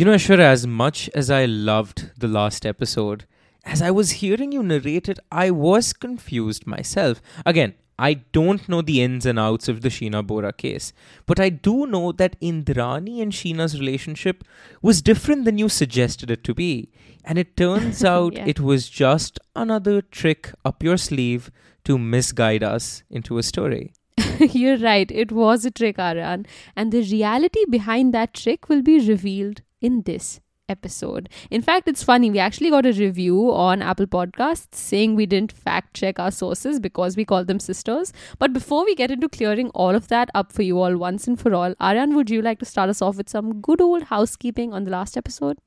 You know, Aishwarya, as much as I loved the last episode, as I was hearing you narrate it, I was confused myself. Again, I don't know the ins and outs of the Sheena Bora case, but I do know that Indrani and Sheena's relationship was different than you suggested it to be. And it turns out Yeah. it was just another trick up your sleeve to misguide us into a story. You're right, it was a trick, Aryan. And the reality behind that trick will be revealed in this episode. In fact, it's funny, we actually got a review on Apple Podcasts saying we didn't fact check our sources because we call them sisters. But before we get into clearing all of that up for you all once and for all, Aryan, would you like to start us off with some good old housekeeping on the last episode?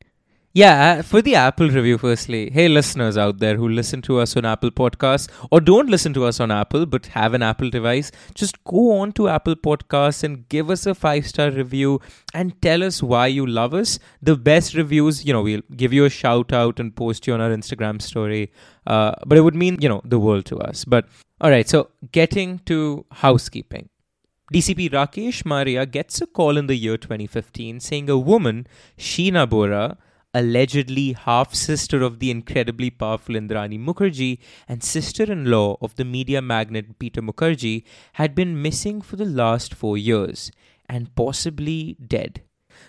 Yeah, for the Apple review, firstly, hey, listeners out there who listen to us on Apple Podcasts or don't listen to us on Apple but have an Apple device, just go on to Apple Podcasts and give us a five star review and tell us why you love us. The best reviews, you know, we'll give you a shout out and post you on our Instagram story. Uh, but it would mean, you know, the world to us. But all right, so getting to housekeeping. DCP Rakesh Maria gets a call in the year 2015 saying a woman, Sheena Bora, allegedly half sister of the incredibly powerful Indrani Mukherjee and sister in law of the media magnate Peter Mukherjee, had been missing for the last four years and possibly dead.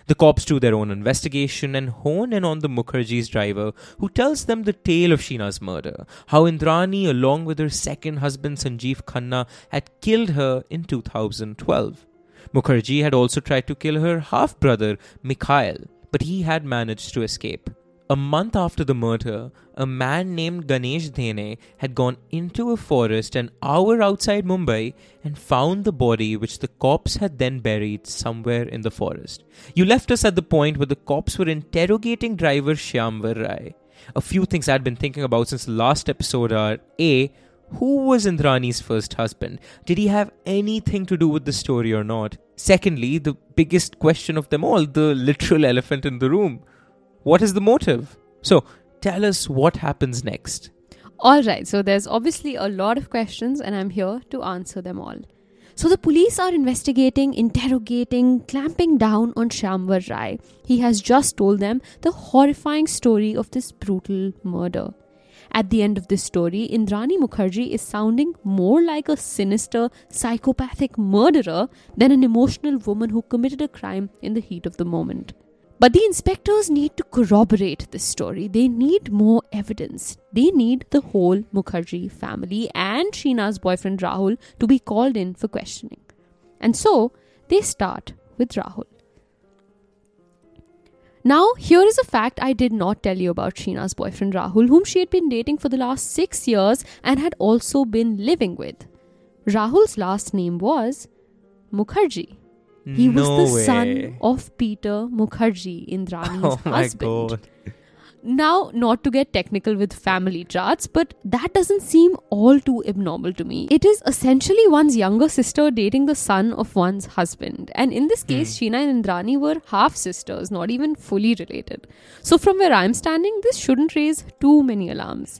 The cops do their own investigation and hone in on the Mukherjee's driver, who tells them the tale of Sheena's murder, how Indrani, along with her second husband Sanjeev Khanna, had killed her in 2012. Mukherjee had also tried to kill her half brother, Mikhail, but he had managed to escape. A month after the murder, a man named Ganesh Dhene had gone into a forest an hour outside Mumbai and found the body which the cops had then buried somewhere in the forest. You left us at the point where the cops were interrogating driver Shyamvar Rai. A few things I'd been thinking about since the last episode are A. Who was Indrani's first husband? Did he have anything to do with the story or not? Secondly, the biggest question of them all, the literal elephant in the room. What is the motive? So, tell us what happens next. All right, so there's obviously a lot of questions, and I'm here to answer them all. So the police are investigating, interrogating, clamping down on Shyamvar Rai. He has just told them the horrifying story of this brutal murder. At the end of this story, Indrani Mukherjee is sounding more like a sinister, psychopathic murderer than an emotional woman who committed a crime in the heat of the moment. But the inspectors need to corroborate this story. They need more evidence. They need the whole Mukherjee family and Sheena's boyfriend Rahul to be called in for questioning. And so they start with Rahul. Now, here is a fact I did not tell you about Sheena's boyfriend Rahul, whom she had been dating for the last six years and had also been living with. Rahul's last name was Mukherjee. He was the way. son of Peter Mukherjee, Indrani's Oh husband. god. Now, not to get technical with family charts, but that doesn't seem all too abnormal to me. It is essentially one's younger sister dating the son of one's husband. And in this case, hmm. Sheena and Indrani were half sisters, not even fully related. So, from where I'm standing, this shouldn't raise too many alarms.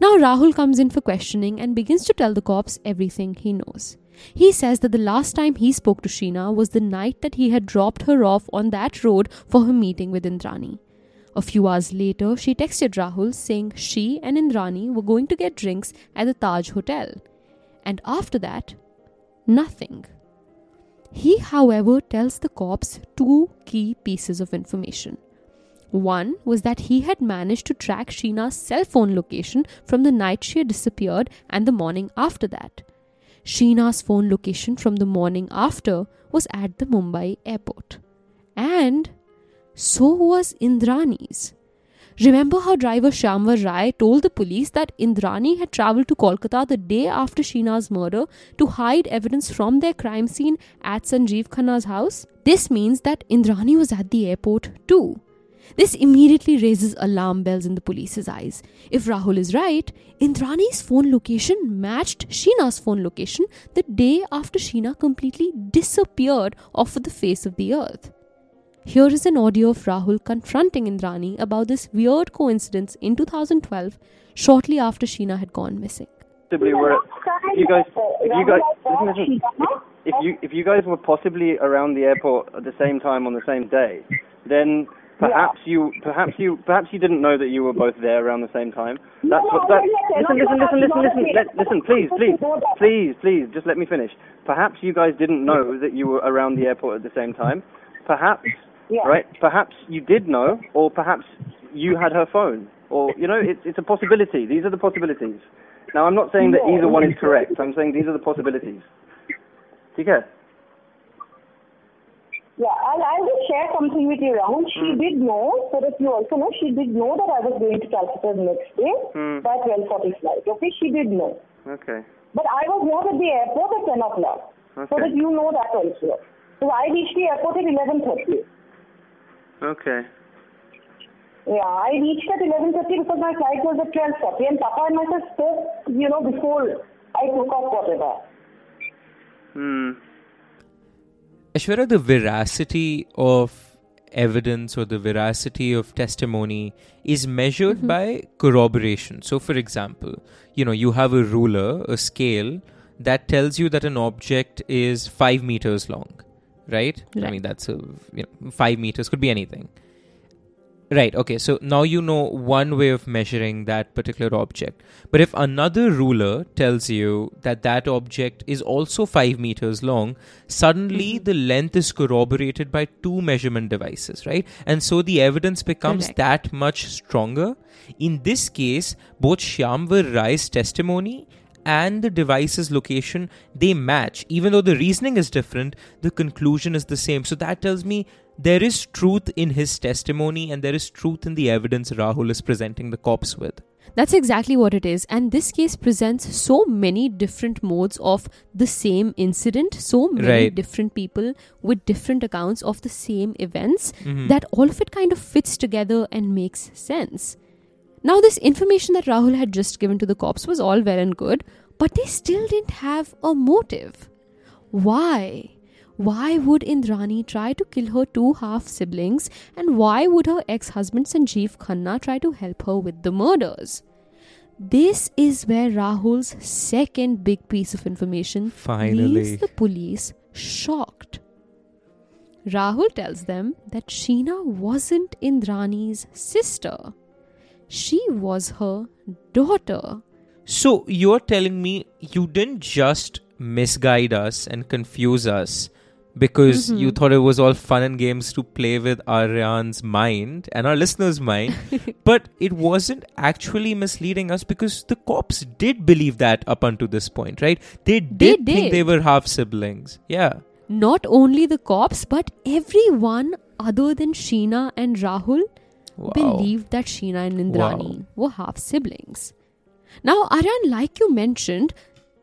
Now, Rahul comes in for questioning and begins to tell the cops everything he knows. He says that the last time he spoke to Sheena was the night that he had dropped her off on that road for her meeting with Indrani. A few hours later, she texted Rahul saying she and Indrani were going to get drinks at the Taj Hotel. And after that, nothing. He, however, tells the cops two key pieces of information. One was that he had managed to track Sheena's cell phone location from the night she had disappeared and the morning after that. Sheena's phone location from the morning after was at the Mumbai airport. And so was Indrani's. Remember how driver Shyamvar Rai told the police that Indrani had travelled to Kolkata the day after Sheena's murder to hide evidence from their crime scene at Sanjeev Khanna's house? This means that Indrani was at the airport too. This immediately raises alarm bells in the police's eyes. If Rahul is right, Indrani's phone location matched Sheena's phone location the day after Sheena completely disappeared off of the face of the earth. Here is an audio of Rahul confronting Indrani about this weird coincidence in 2012, shortly after Sheena had gone missing. if you guys if you guys were possibly around the airport at the same time on the same day, then Perhaps you, perhaps you, perhaps you didn't know that you were both there around the same time. That's what. That, listen, listen, listen, listen, listen, let, listen, please, please, please, please, just let me finish. Perhaps you guys didn't know that you were around the airport at the same time. Perhaps, Yeah. right? Perhaps you did know, or perhaps you had her phone, or you know, it's it's a possibility. These are the possibilities. Now, I'm not saying that either one is correct. I'm saying these are the possibilities. Okay. Yeah, I'll, I'll just share something with you, Rahul. She Hmm. did know, so that you also know, she did know that I was going to Calcutta the next day Hmm. by 12.40 flight. Okay, she did know. Okay. But I was not at the airport at 10 o'clock. So that you know that also. So I reached the airport at 11.30. Okay. Yeah, I reached at 11.30 because my flight was at 12.30 and Papa and myself spoke, you know, before I took off whatever. Hmm. Aishwarya, the veracity of evidence or the veracity of testimony is measured by corroboration. So, for example, you know, you have a ruler, a scale that tells you that an object is five meters long, right? I mean, that's a, you know, five meters could be anything. Right, okay, so now you know one way of measuring that particular object. But if another ruler tells you that that object is also 5 meters long, suddenly mm-hmm. the length is corroborated by two measurement devices, right? And so the evidence becomes Correct. that much stronger. In this case, both Shyamvar Rai's testimony and the device's location they match even though the reasoning is different the conclusion is the same so that tells me there is truth in his testimony and there is truth in the evidence rahul is presenting the cops with That's exactly what it is. And this case presents so many different modes of the same incident, so many Right. different people with different accounts of the same events, Mhm. that all of it kind of fits together and makes sense. Now, this information that Rahul had just given to the cops was all well and good, but they still didn't have a motive. Why? Why would Indrani try to kill her two half siblings, and why would her ex husband Sanjeev Khanna try to help her with the murders? This is where Rahul's second big piece of information Finally. leaves the police shocked. Rahul tells them that Sheena wasn't Indrani's sister. She was her daughter. so you're telling me you didn't just misguide us and confuse us because you mm-hmm. thought it was all fun and games to play with Aryan's mind and our listeners' mind, but it wasn't actually misleading us because the cops did believe that up until this point, right? They did think did. they were half siblings. Yeah. Not only the cops, but everyone other than Sheena and Rahul Wow. believed that Sheena and Indrani Wow. were half siblings. Now, Aryan, like you mentioned,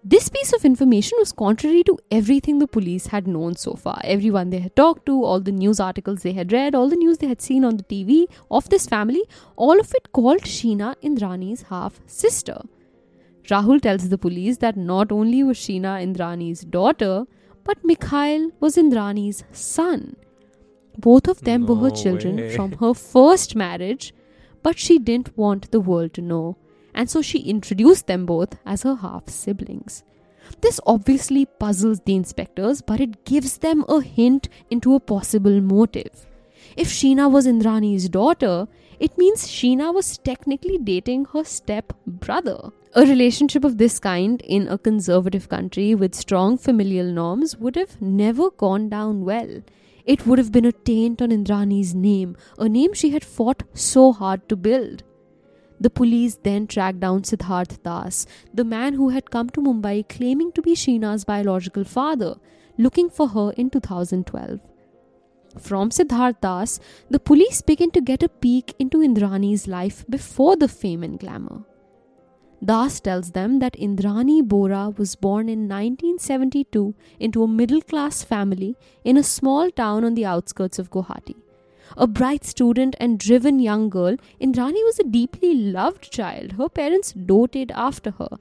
this piece of information was contrary to everything the police had known so far. Everyone they had talked to, all the news articles they had read, all the news they had seen on the TV of this family, all of it called Sheena Indrani's half sister. Rahul tells the police that not only was Sheena Indrani's daughter, but Mikhail was Indrani's son. Both of them were her children way. from her first marriage, but she didn't want the world to know, and so she introduced them both as her half siblings. This obviously puzzles the inspectors, but it gives them a hint into a possible motive. If Sheena was Indrani's daughter, it means Sheena was technically dating her step brother. A relationship of this kind in a conservative country with strong familial norms would have never gone down well. It would have been a taint on Indrani's name, a name she had fought so hard to build. The police then tracked down Siddharth Das, the man who had come to Mumbai claiming to be Sheena's biological father, looking for her in 2012. From Siddharth Das, the police began to get a peek into Indrani's life before the fame and glamour. Das tells them that Indrani Bora was born in 1972 into a middle class family in a small town on the outskirts of Guwahati. A bright student and driven young girl, Indrani was a deeply loved child. Her parents doted after her.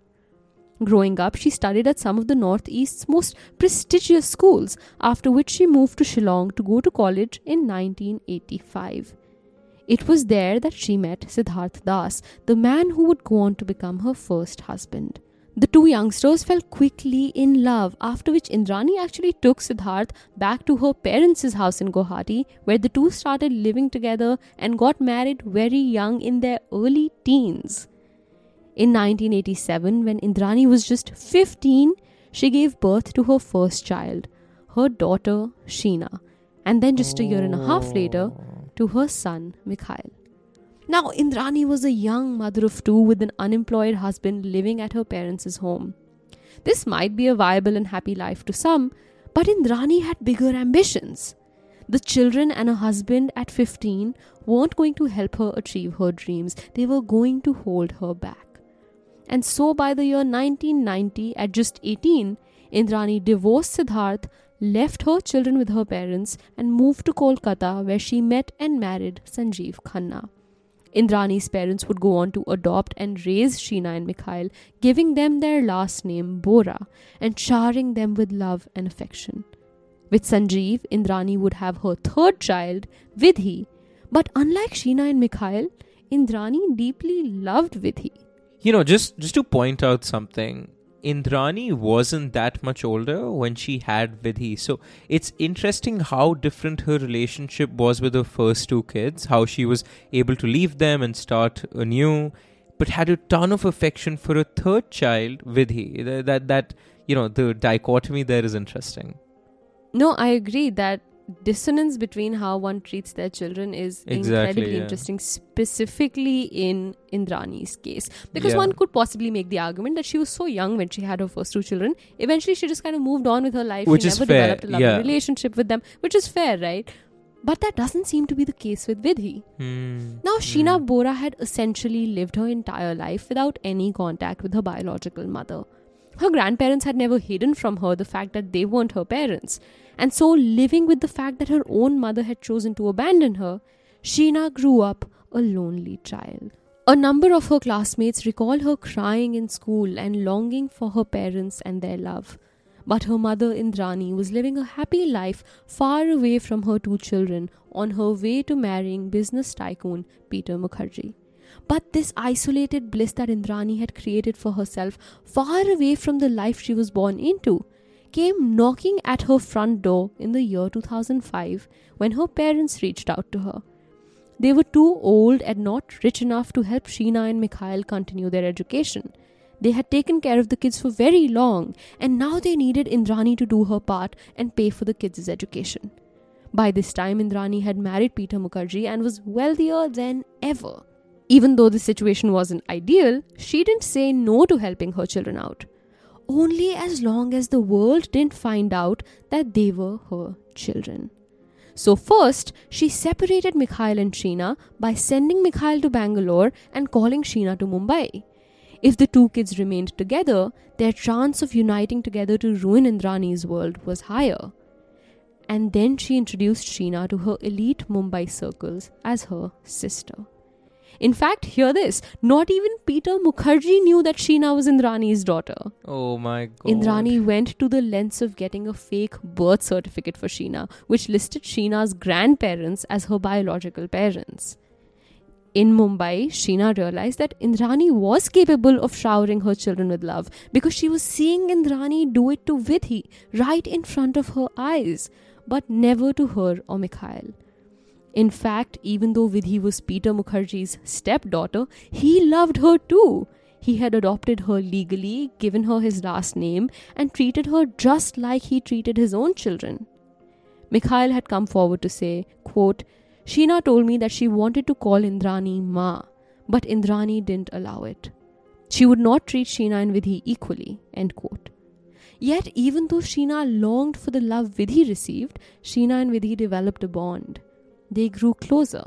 Growing up, she studied at some of the Northeast's most prestigious schools, after which she moved to Shillong to go to college in 1985. It was there that she met Siddharth Das, the man who would go on to become her first husband. The two youngsters fell quickly in love, after which Indrani actually took Siddharth back to her parents' house in Guwahati, where the two started living together and got married very young in their early teens. In 1987, when Indrani was just 15, she gave birth to her first child, her daughter Sheena, and then just a year and a half later, to her son Mikhail. Now, Indrani was a young mother of two with an unemployed husband living at her parents' home. This might be a viable and happy life to some, but Indrani had bigger ambitions. The children and a husband at 15 weren't going to help her achieve her dreams, they were going to hold her back. And so, by the year 1990, at just 18, Indrani divorced Siddharth, left her children with her parents, and moved to Kolkata, where she met and married Sanjeev Khanna. Indrani's parents would go on to adopt and raise Sheena and Mikhail, giving them their last name Bora and showering them with love and affection. With Sanjeev, Indrani would have her third child, Vidhi. But unlike Sheena and Mikhail, Indrani deeply loved Vidhi. You know, just just to point out something, Indrani wasn't that much older when she had Vidhi. So it's interesting how different her relationship was with her first two kids, how she was able to leave them and start anew, but had a ton of affection for a third child, Vidhi. That, that, that you know, the dichotomy there is interesting. No, I agree that dissonance between how one treats their children is Exactly, incredibly yeah. interesting, specifically in Indrani's case. Because Yeah. one could possibly make the argument that she was so young when she had her first two children. Eventually, she just kind of moved on with her life. Which she is never fair, developed a loving yeah. relationship with them, which is fair, right? But that doesn't seem to be the case with Vidhi. Hmm. Now, Sheena Bora had essentially lived her entire life without any contact with her biological mother. Her grandparents had never hidden from her the fact that they weren't her parents, and so living with the fact that her own mother had chosen to abandon her, Sheena grew up a lonely child. A number of her classmates recall her crying in school and longing for her parents and their love. But her mother Indrani was living a happy life far away from her two children on her way to marrying business tycoon Peter Mukherjee. But this isolated bliss that Indrani had created for herself, far away from the life she was born into, came knocking at her front door in the year 2005 when her parents reached out to her. They were too old and not rich enough to help Sheena and Mikhail continue their education. They had taken care of the kids for very long, and now they needed Indrani to do her part and pay for the kids' education. By this time, Indrani had married Peter Mukherjee and was wealthier than ever. Even though the situation wasn't ideal, she didn't say no to helping her children out. Only as long as the world didn't find out that they were her children. So, first, she separated Mikhail and Sheena by sending Mikhail to Bangalore and calling Sheena to Mumbai. If the two kids remained together, their chance of uniting together to ruin Indrani's world was higher. And then she introduced Sheena to her elite Mumbai circles as her sister. In fact, hear this not even Peter Mukherjee knew that Sheena was Indrani's daughter. Oh my god. Indrani went to the lengths of getting a fake birth certificate for Sheena, which listed Sheena's grandparents as her biological parents. In Mumbai, Sheena realized that Indrani was capable of showering her children with love because she was seeing Indrani do it to Vidhi right in front of her eyes, but never to her or Mikhail. In fact, even though Vidhi was Peter Mukherjee's stepdaughter, he loved her too. He had adopted her legally, given her his last name, and treated her just like he treated his own children. Mikhail had come forward to say, quote, Sheena told me that she wanted to call Indrani Ma, but Indrani didn't allow it. She would not treat Sheena and Vidhi equally. End quote. Yet, even though Sheena longed for the love Vidhi received, Sheena and Vidhi developed a bond. They grew closer.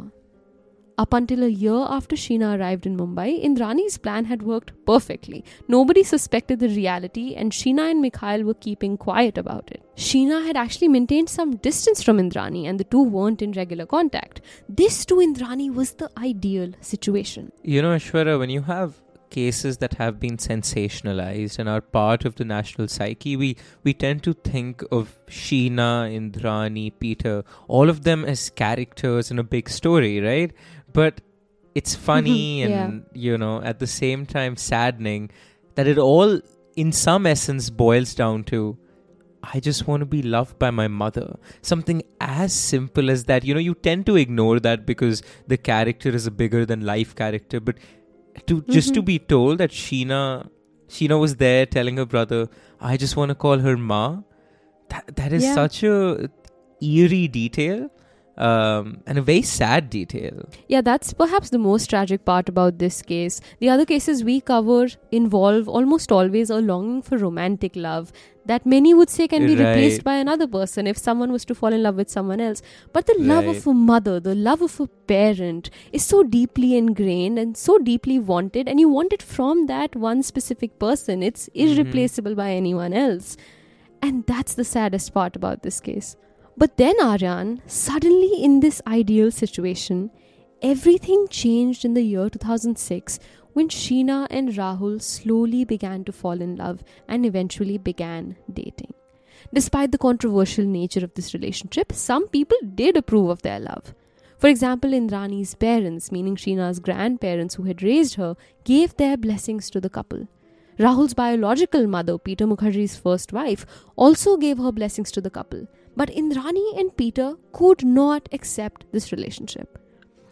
Up until a year after Sheena arrived in Mumbai, Indrani's plan had worked perfectly. Nobody suspected the reality, and Sheena and Mikhail were keeping quiet about it. Sheena had actually maintained some distance from Indrani, and the two weren't in regular contact. This to Indrani was the ideal situation. You know, Aishwarya, when you have cases that have been sensationalized and are part of the national psyche, we, we tend to think of Sheena, Indrani, Peter, all of them as characters in a big story, right? But it's funny Mhm, and, you know, at the same time saddening that it all in some essence boils down to I just want to be loved by my mother. Something as simple as that. You know, you tend to ignore that because the character is a bigger than life character, but to just to Mhm. be told that Sheena Sheena was there telling her brother, I just want to call her Ma. That that is Yeah. such a eerie detail. Um, and a very sad detail. Yeah, that's perhaps the most tragic part about this case. The other cases we cover involve almost always a longing for romantic love that many would say can be replaced by another person if someone was to fall in love with someone else. But the love Right. of a mother, the love of a parent is so deeply ingrained and so deeply wanted, and you want it from that one specific person. It's irreplaceable by anyone else. And that's the saddest part about this case. But then, Aryan, suddenly in this ideal situation, everything changed in the year 2006 when Sheena and Rahul slowly began to fall in love and eventually began dating. Despite the controversial nature of this relationship, some people did approve of their love. For example, Indrani's parents, meaning Sheena's grandparents who had raised her, gave their blessings to the couple. Rahul's biological mother, Peter Mukherjee's first wife, also gave her blessings to the couple. But Indrani and Peter could not accept this relationship.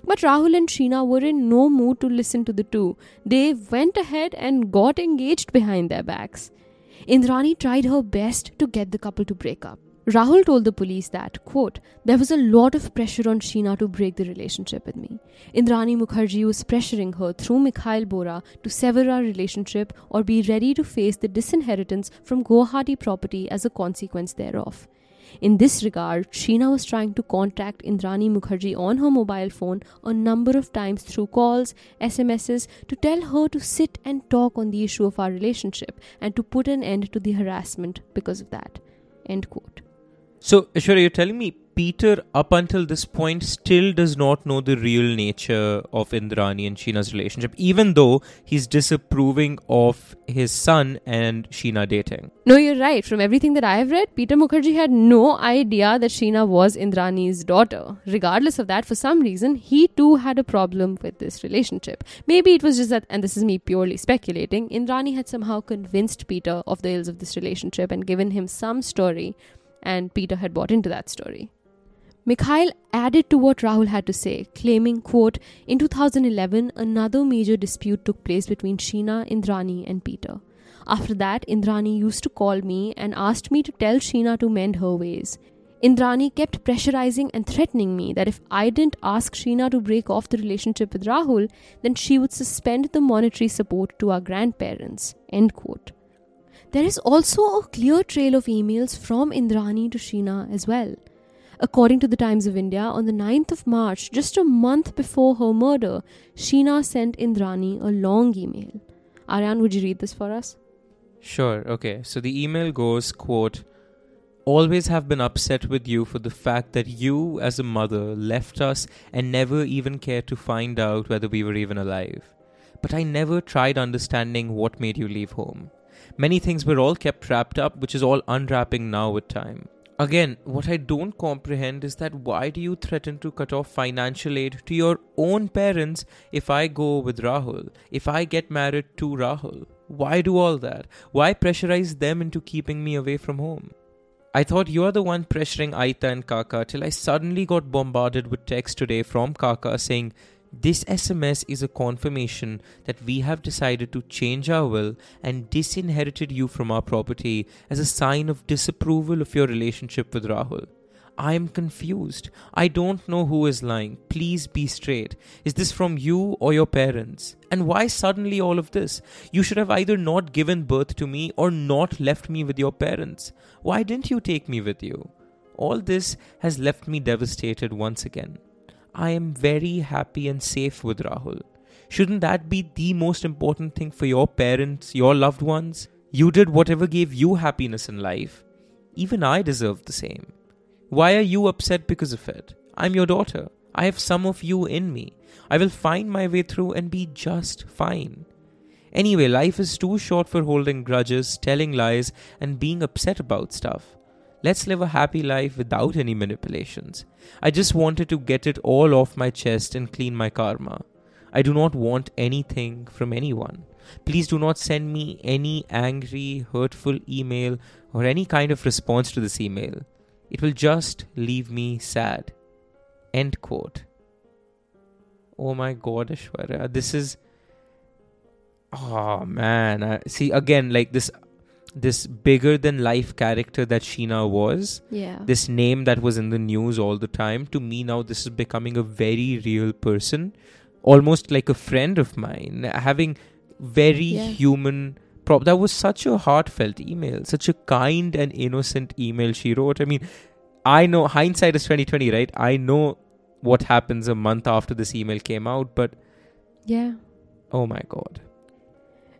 But Rahul and Sheena were in no mood to listen to the two. They went ahead and got engaged behind their backs. Indrani tried her best to get the couple to break up. Rahul told the police that, quote, there was a lot of pressure on Sheena to break the relationship with me. Indrani Mukherjee was pressuring her through Mikhail Bora to sever our relationship or be ready to face the disinheritance from Guwahati property as a consequence thereof. In this regard, Sheena was trying to contact Indrani Mukherjee on her mobile phone a number of times through calls, SMSs, to tell her to sit and talk on the issue of our relationship and to put an end to the harassment because of that. End quote. So, Aishwarya, you're telling me Peter, up until this point, still does not know the real nature of Indrani and Sheena's relationship, even though he's disapproving of his son and Sheena dating. No, you're right. From everything that I have read, Peter Mukherjee had no idea that Sheena was Indrani's daughter. Regardless of that, for some reason, he too had a problem with this relationship. Maybe it was just that, and this is me purely speculating, Indrani had somehow convinced Peter of the ills of this relationship and given him some story, and Peter had bought into that story. Mikhail added to what Rahul had to say, claiming, quote, in 2011, another major dispute took place between Sheena, Indrani, and Peter. After that, Indrani used to call me and asked me to tell Sheena to mend her ways. Indrani kept pressurizing and threatening me that if I didn't ask Sheena to break off the relationship with Rahul, then she would suspend the monetary support to our grandparents. End quote. There is also a clear trail of emails from Indrani to Sheena as well. According to the Times of India, on the 9th of March, just a month before her murder, Sheena sent Indrani a long email. Aryan, would you read this for us? Sure, okay. So the email goes, quote, always have been upset with you for the fact that you, as a mother, left us and never even cared to find out whether we were even alive. But I never tried understanding what made you leave home. Many things were all kept wrapped up, which is all unwrapping now with time. Again, what I don't comprehend is that why do you threaten to cut off financial aid to your own parents if I go with Rahul, if I get married to Rahul? Why do all that? Why pressurize them into keeping me away from home? I thought you are the one pressuring Aita and Kaka till I suddenly got bombarded with texts today from Kaka saying, This SMS is a confirmation that we have decided to change our will and disinherited you from our property as a sign of disapproval of your relationship with Rahul. I am confused. I don't know who is lying. Please be straight. Is this from you or your parents? And why suddenly all of this? You should have either not given birth to me or not left me with your parents. Why didn't you take me with you? All this has left me devastated once again. I am very happy and safe with Rahul. Shouldn't that be the most important thing for your parents, your loved ones? You did whatever gave you happiness in life. Even I deserve the same. Why are you upset because of it? I'm your daughter. I have some of you in me. I will find my way through and be just fine. Anyway, life is too short for holding grudges, telling lies, and being upset about stuff. Let's live a happy life without any manipulations. I just wanted to get it all off my chest and clean my karma. I do not want anything from anyone. Please do not send me any angry, hurtful email or any kind of response to this email. It will just leave me sad. End quote. Oh my god, Aishwarya. This is. Oh man. I, see, again, like this this bigger than life character that Sheena was, Yeah. this name that was in the news all the time, to me now this is becoming a very real person, almost like a friend of mine, having very Yeah. human. Prop that was such a heartfelt email, such a kind and innocent email she wrote. I mean, I know hindsight is twenty twenty, right? I know what happens a month after this email came out, but yeah. oh my god,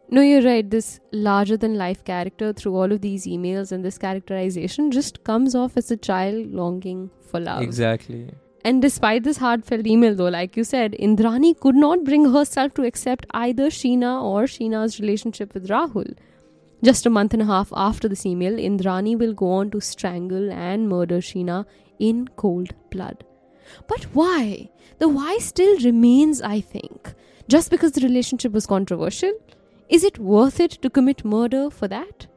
No, you're right. This larger than life character through all of these emails and this characterization just comes off as a child longing for love. exactly. And despite this heartfelt email, though, like you said, Indrani could not bring herself to accept either Sheena or Sheena's relationship with Rahul. Just a month and a half after this email, Indrani will go on to strangle and murder Sheena in cold blood. But why? The why still remains, I think. Just because the relationship was controversial? Is it worth it to commit murder for that?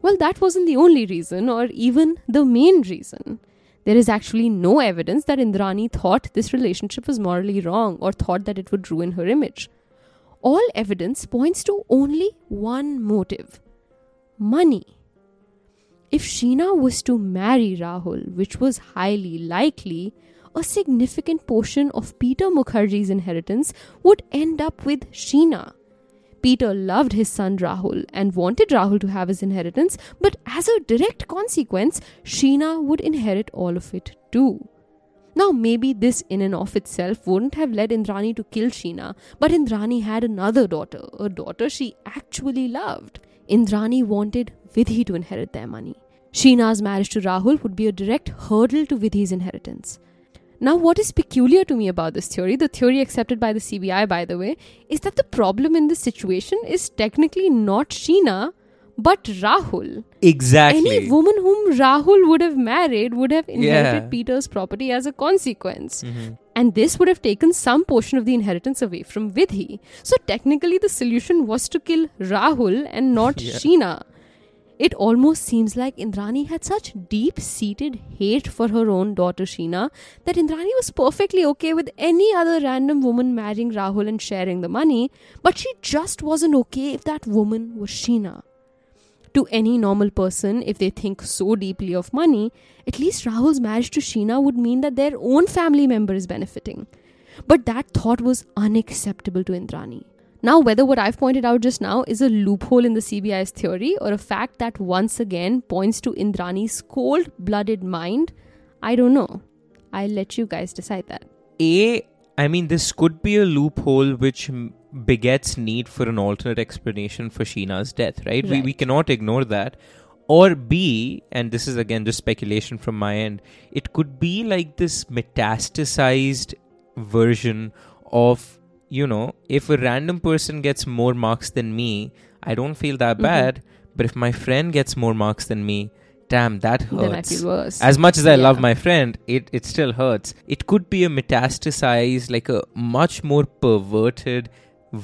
Well, that wasn't the only reason, or even the main reason. There is actually no evidence that Indrani thought this relationship was morally wrong or thought that it would ruin her image. All evidence points to only one motive money. If Sheena was to marry Rahul, which was highly likely, a significant portion of Peter Mukherjee's inheritance would end up with Sheena. Peter loved his son Rahul and wanted Rahul to have his inheritance, but as a direct consequence, Sheena would inherit all of it too. Now, maybe this in and of itself wouldn't have led Indrani to kill Sheena, but Indrani had another daughter, a daughter she actually loved. Indrani wanted Vidhi to inherit their money. Sheena's marriage to Rahul would be a direct hurdle to Vidhi's inheritance. Now, what is peculiar to me about this theory, the theory accepted by the CBI, by the way, is that the problem in this situation is technically not Sheena, but Rahul. Exactly. Any woman whom Rahul would have married would have inherited Yeah. Peter's property as a consequence. Mhm. And this would have taken some portion of the inheritance away from Vidhi. So technically, the solution was to kill Rahul and not Yeah. Sheena. It almost seems like Indrani had such deep seated hate for her own daughter Sheena that Indrani was perfectly okay with any other random woman marrying Rahul and sharing the money, but she just wasn't okay if that woman was Sheena. To any normal person, if they think so deeply of money, at least Rahul's marriage to Sheena would mean that their own family member is benefiting. But that thought was unacceptable to Indrani. Now, whether what I've pointed out just now is a loophole in the CBI's theory or a fact that once again points to Indrani's cold blooded mind, I don't know. I'll let you guys decide that. A, I mean, this could be a loophole which begets need for an alternate explanation for Sheena's death, right? We, we cannot ignore that. Or B, and this is again just speculation from my end, it could be like this metastasized version of, you know, if a random person gets more marks than me, I don't feel that Mhm. bad. But if my friend gets more marks than me, damn, that hurts. Then I feel worse. As much as I love my friend, it, it still hurts. It could be a metastasized, like a much more perverted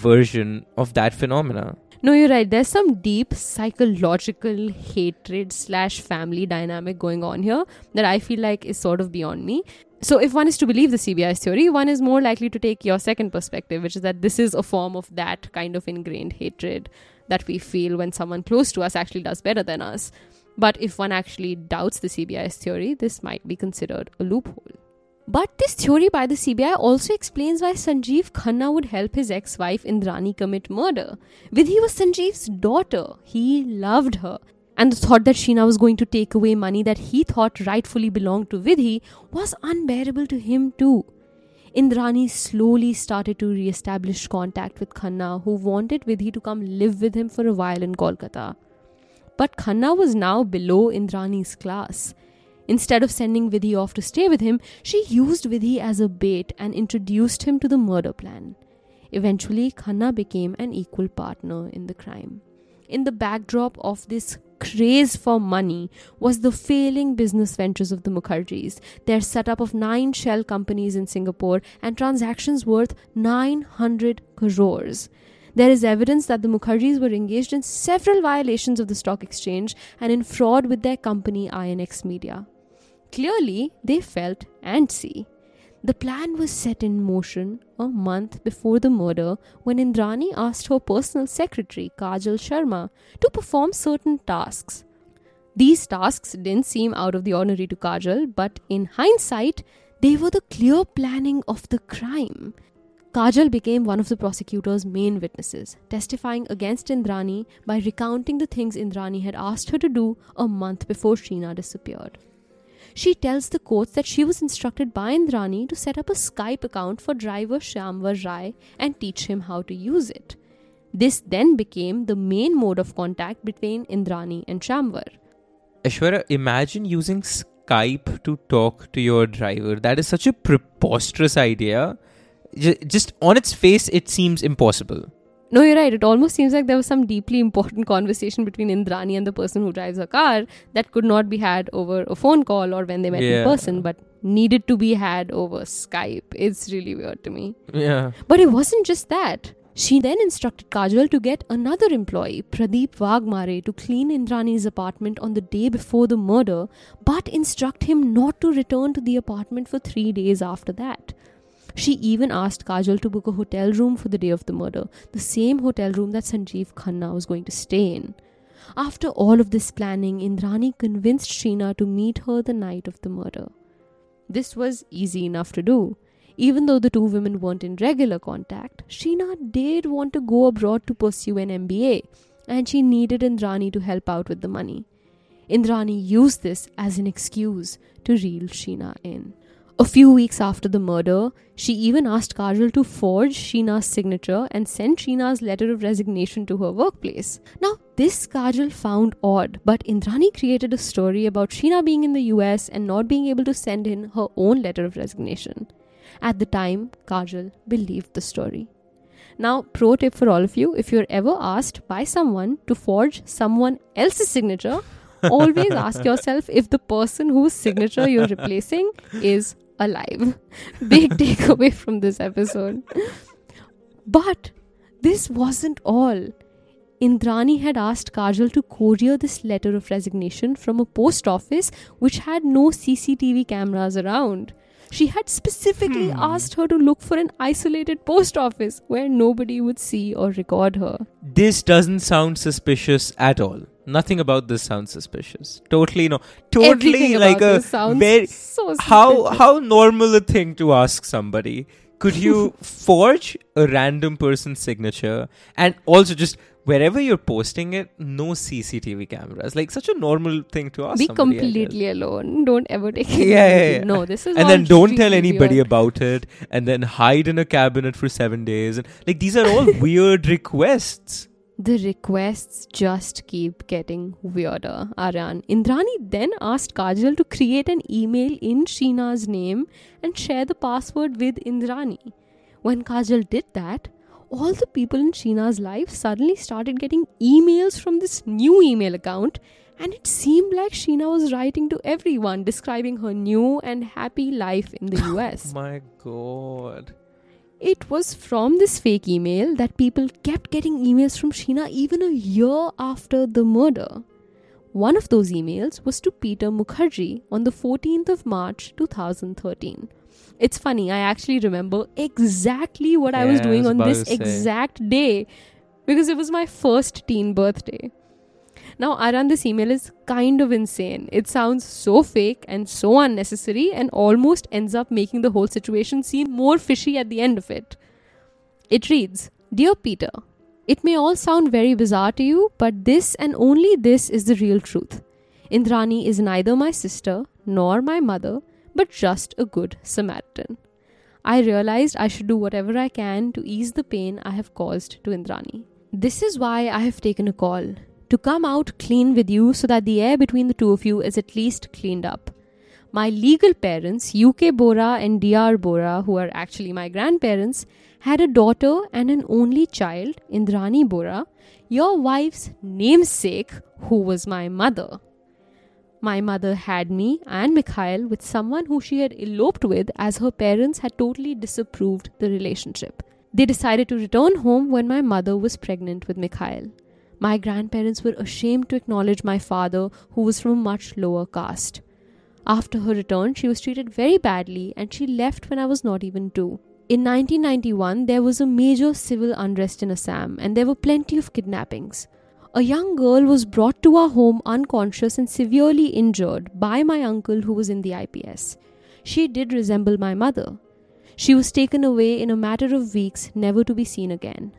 version of that phenomena. No, you're right. There's some deep psychological hatred slash family dynamic going on here that I feel like is sort of beyond me. So, if one is to believe the CBI's theory, one is more likely to take your second perspective, which is that this is a form of that kind of ingrained hatred that we feel when someone close to us actually does better than us. But if one actually doubts the CBI's theory, this might be considered a loophole. But this theory by the CBI also explains why Sanjeev Khanna would help his ex wife Indrani commit murder. Vidhi was Sanjeev's daughter. He loved her. And the thought that Sheena was going to take away money that he thought rightfully belonged to Vidhi was unbearable to him too. Indrani slowly started to re establish contact with Khanna, who wanted Vidhi to come live with him for a while in Kolkata. But Khanna was now below Indrani's class. Instead of sending Vidhi off to stay with him, she used Vidhi as a bait and introduced him to the murder plan. Eventually, Khanna became an equal partner in the crime. In the backdrop of this craze for money was the failing business ventures of the Mukherjees, their setup of nine shell companies in Singapore and transactions worth 900 crores. There is evidence that the Mukherjees were engaged in several violations of the stock exchange and in fraud with their company INX Media. Clearly, they felt antsy. The plan was set in motion a month before the murder when Indrani asked her personal secretary, Kajal Sharma, to perform certain tasks. These tasks didn't seem out of the ordinary to Kajal, but in hindsight, they were the clear planning of the crime. Kajal became one of the prosecutor's main witnesses, testifying against Indrani by recounting the things Indrani had asked her to do a month before Sheena disappeared. She tells the court that she was instructed by Indrani to set up a Skype account for driver Shyamvar Rai and teach him how to use it. This then became the main mode of contact between Indrani and Shyamvar. Aishwarya, imagine using Skype to talk to your driver. That is such a preposterous idea. Just on its face, it seems impossible. No, you're right. It almost seems like there was some deeply important conversation between Indrani and the person who drives a car that could not be had over a phone call or when they met Yeah. in person, but needed to be had over Skype. It's really weird to me. Yeah. But it wasn't just that. She then instructed Kajal to get another employee, Pradeep Waghmare, to clean Indrani's apartment on the day before the murder, but instruct him not to return to the apartment for three days after that. She even asked Kajal to book a hotel room for the day of the murder, the same hotel room that Sanjeev Khanna was going to stay in. After all of this planning, Indrani convinced Sheena to meet her the night of the murder. This was easy enough to do. Even though the two women weren't in regular contact, Sheena did want to go abroad to pursue an MBA, and she needed Indrani to help out with the money. Indrani used this as an excuse to reel Sheena in. A few weeks after the murder, she even asked Kajal to forge Sheena's signature and send Sheena's letter of resignation to her workplace. Now, this Kajal found odd, but Indrani created a story about Sheena being in the US and not being able to send in her own letter of resignation. At the time, Kajal believed the story. Now, pro tip for all of you if you're ever asked by someone to forge someone else's signature, always ask yourself if the person whose signature you're replacing is alive. Big takeaway from this episode. But this wasn't all. Indrani had asked Kajal to courier this letter of resignation from a post office which had no CCTV cameras around. She had specifically hmm. asked her to look for an isolated post office where nobody would see or record her. This doesn't sound suspicious at all. Nothing about this sounds suspicious. Totally no. Totally Everything like a very so how how normal a thing to ask somebody. Could you forge a random person's signature and also just wherever you're posting it, no CCTV cameras? Like such a normal thing to ask. Be somebody, completely alone. Don't ever take it. Yeah, yeah, yeah. No, this is and then don't tell anybody weird. about it and then hide in a cabinet for seven days and like these are all weird requests The requests just keep getting weirder, Aryan. Indrani then asked Kajal to create an email in Sheena's name and share the password with Indrani. When Kajal did that, all the people in Sheena's life suddenly started getting emails from this new email account, and it seemed like Sheena was writing to everyone describing her new and happy life in the oh US. my god It was from this fake email that people kept getting emails from Sheena even a year after the murder. One of those emails was to Peter Mukherjee on the 14th of March 2013. It's funny, I actually remember exactly what I was Yeah, I doing was on this exact day because it was my first teen birthday. Now, Aryan, this email is kind of insane. It sounds so fake and so unnecessary and almost ends up making the whole situation seem more fishy at the end of it. It reads Dear Peter, it may all sound very bizarre to you, but this and only this is the real truth. Indrani is neither my sister nor my mother, but just a good Samaritan. I realized I should do whatever I can to ease the pain I have caused to Indrani. This is why I have taken a call to come out clean with you so that the air between the two of you is at least cleaned up. My legal parents, UK Bora and DR Bora, who are actually my grandparents, had a daughter and an only child, Indrani Bora, your wife's namesake, who was my mother. My mother had me and Mikhail with someone who she had eloped with as her parents had totally disapproved the relationship. They decided to return home when my mother was pregnant with Mikhail. My grandparents were ashamed to acknowledge my father, who was from a much lower caste. After her return, she was treated very badly and she left when I was not even two. In 1991, there was a major civil unrest in Assam and there were plenty of kidnappings. A young girl was brought to our home unconscious and severely injured by my uncle who was in the IPS. She did resemble my mother. She was taken away in a matter of weeks, never to be seen again.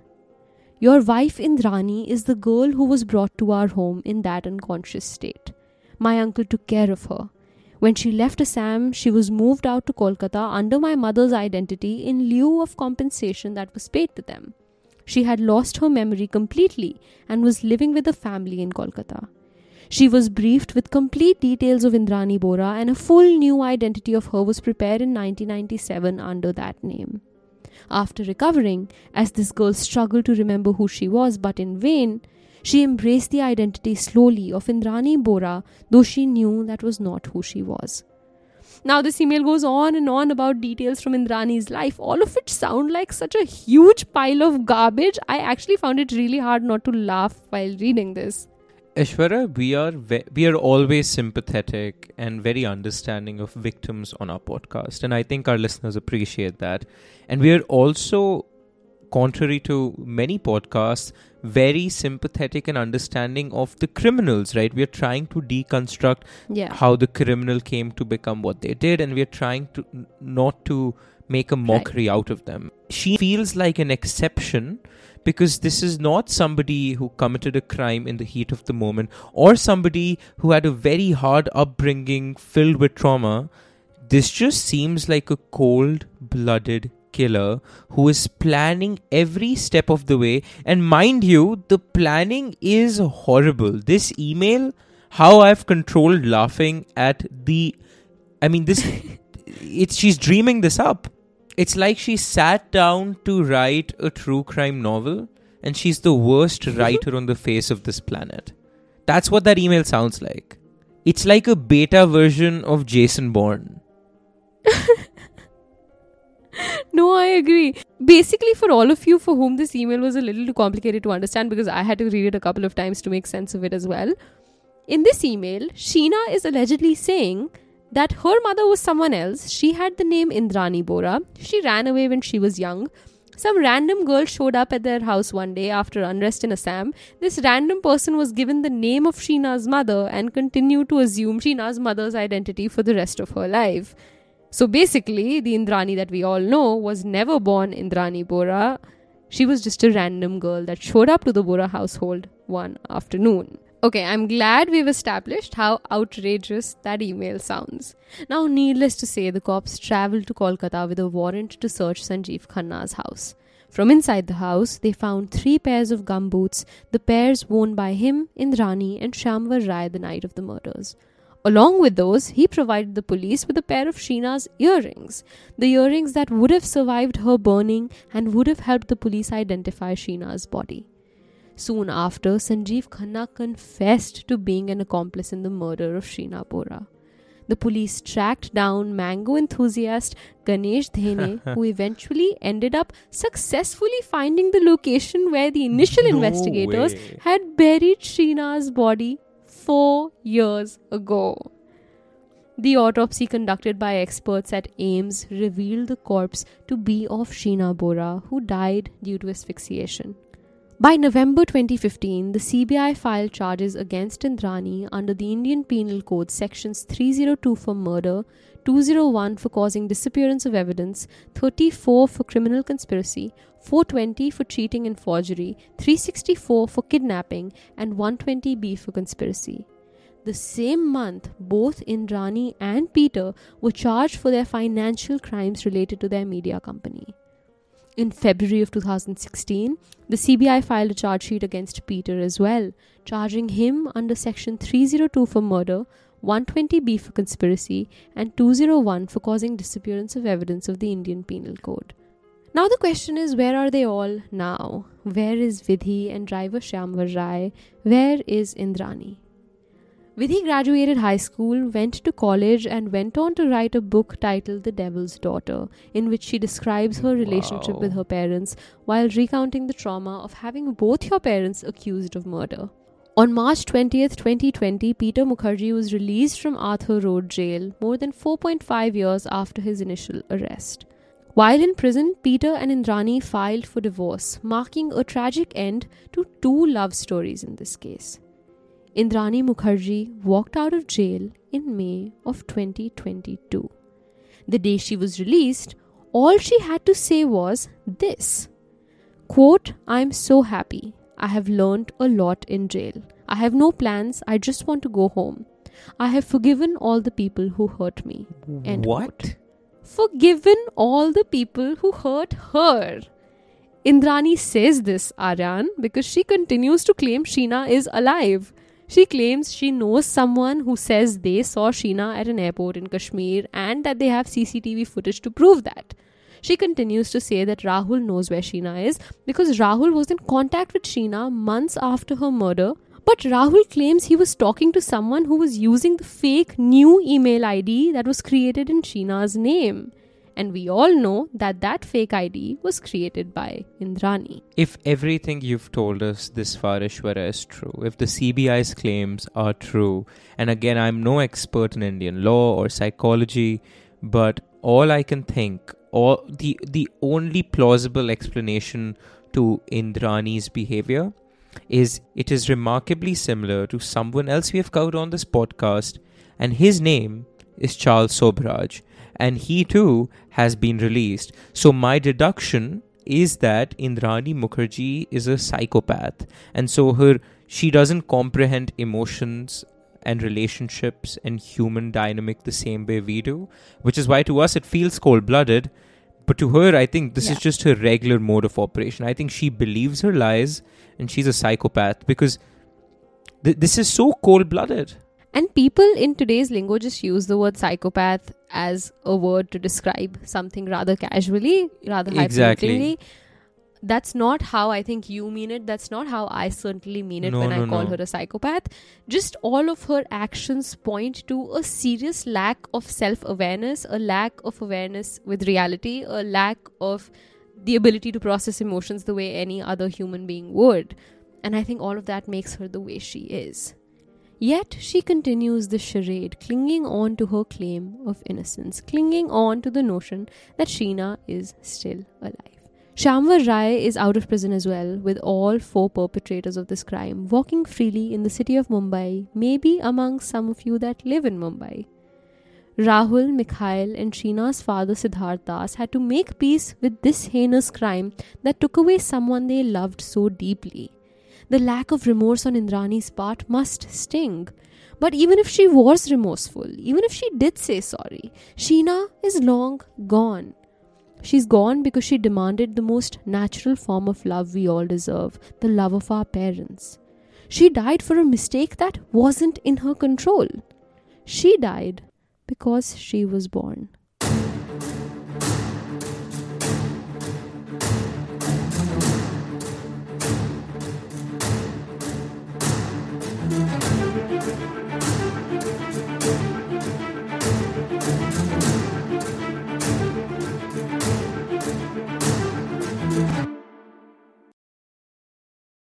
Your wife Indrani is the girl who was brought to our home in that unconscious state. My uncle took care of her. When she left Assam, she was moved out to Kolkata under my mother's identity in lieu of compensation that was paid to them. She had lost her memory completely and was living with a family in Kolkata. She was briefed with complete details of Indrani Bora, and a full new identity of her was prepared in 1997 under that name. After recovering, as this girl struggled to remember who she was, but in vain, she embraced the identity slowly of Indrani Bora, though she knew that was not who she was. Now, this email goes on and on about details from Indrani's life, all of which sound like such a huge pile of garbage. I actually found it really hard not to laugh while reading this. Aishwarya, we are ve- we are always sympathetic and very understanding of victims on our podcast, and I think our listeners appreciate that. And we are also, contrary to many podcasts, very sympathetic and understanding of the criminals. Right? We are trying to deconstruct Yeah. how the criminal came to become what they did, and we are trying to not to make a mockery out of them. She feels like an exception because this is not somebody who committed a crime in the heat of the moment or somebody who had a very hard upbringing filled with trauma. This just seems like a cold blooded killer who is planning every step of the way. And mind you, the planning is horrible. This email, how I've controlled laughing at the. I mean, this. it's she's dreaming this up. It's like she sat down to write a true crime novel and she's the worst writer on the face of this planet. That's what that email sounds like. It's like a beta version of Jason Bourne. No, I agree. Basically, for all of you for whom this email was a little too complicated to understand because I had to read it a couple of times to make sense of it as well. In this email, Sheena is allegedly saying that her mother was someone else. She had the name Indrani Bora. She ran away when she was young. Some random girl showed up at their house one day after unrest in Assam. This random person was given the name of Sheena's mother and continued to assume Sheena's mother's identity for the rest of her life. So basically, the Indrani that we all know was never born Indrani Bora. She was just a random girl that showed up to the Bora household one afternoon. Okay, I'm glad we've established how outrageous that email sounds. Now, needless to say, the cops traveled to Kolkata with a warrant to search Sanjeev Khanna's house. From inside the house, they found three pairs of gumboots, the pairs worn by him, Indrani, and Shyamvar Rai the night of the murders. Along with those, he provided the police with a pair of Sheena's earrings, the earrings that would have survived her burning and would have helped the police identify Sheena's body. Soon after, Sanjeev Khanna confessed to being an accomplice in the murder of Sheena Bora. The police tracked down mango enthusiast Ganesh Dhenge, who eventually ended up successfully finding the location where the initial No investigators way. had buried Sheena's body four years ago. The autopsy conducted by experts at AIIMS revealed the corpse to be of Sheena Bora, who died due to asphyxiation. By November 2015, the CBI filed charges against Indrani under the Indian Penal Code sections 302 for murder, 201 for causing disappearance of evidence, 34 for criminal conspiracy, 420 for cheating and forgery, 364 for kidnapping, and 120B for conspiracy. The same month, both Indrani and Peter were charged for their financial crimes related to their media company. In February of 2016, the CBI filed a charge sheet against Peter as well, charging him under Section 302 for murder, 120B for conspiracy, and 201 for causing disappearance of evidence of the Indian Penal Code. Now the question is where are they all now? Where is Vidhi and driver Shyamvar Rai? Where is Indrani? Vidhi graduated high school, went to college, and went on to write a book titled The Devil's Daughter, in which she describes her relationship with her parents while recounting the trauma of having both your parents accused of murder. On March 20th, 2020, Peter Mukherjee was released from Arthur Road Jail more than 4.5 years after his initial arrest. While in prison, Peter and Indrani filed for divorce, marking a tragic end to two love stories in this case. Indrani Mukherjee walked out of jail in May of 2022. The day she was released, all she had to say was this Quote, I'm so happy. I have learned a lot in jail. I have no plans. I just want to go home. I have forgiven all the people who hurt me. End what? quote. Forgiven all the people who hurt her. Indrani says this, Aryan, because she continues to claim Sheena is alive. She claims she knows someone who says they saw Sheena at an airport in Kashmir and that they have CCTV footage to prove that. She continues to say that Rahul knows where Sheena is because Rahul was in contact with Sheena months after her murder. But Rahul claims he was talking to someone who was using the fake new email ID that was created in Sheena's name. And we all know that that fake ID was created by Indrani. If everything you've told us this far, Aishwarya, is true, if the CBI's claims are true, and again, I'm no expert in Indian law or psychology, but all I can think, or the the only plausible explanation to Indrani's behavior is it is remarkably similar to someone else we have covered on this podcast, and his name is Charles Sobhraj, and he too has been released. So my deduction is that Indrani Mukherjee is a psychopath, and so her she doesn't comprehend emotions and relationships and human dynamic the same way we do, which is why to us it feels cold blooded. But to her, I think this Yeah. is just her regular mode of operation. I think she believes her lies and she's a psychopath because th- this is so cold blooded. And people in today's lingo just use the word psychopath as a word to describe something rather casually, rather Exactly. That's not how I think you mean it. That's not how I certainly mean it No, when no, I call no. her a psychopath. Just all of her actions point to a serious lack of self awareness, a lack of awareness with reality, a lack of the ability to process emotions the way any other human being would. And I think all of that makes her the way she is. Yet she continues the charade, clinging on to her claim of innocence, clinging on to the notion that Sheena is still alive. Shyamvar Rai is out of prison as well, with all four perpetrators of this crime walking freely in the city of Mumbai, maybe among some of you that live in Mumbai. Rahul, Mikhail, and Sheena's father Siddharth Das had to make peace with this heinous crime that took away someone they loved so deeply. The lack of remorse on Indrani's part must sting. But even if she was remorseful, even if she did say sorry, Sheena is long gone. She's gone because she demanded the most natural form of love we all deserve the love of our parents. She died for a mistake that wasn't in her control. She died because she was born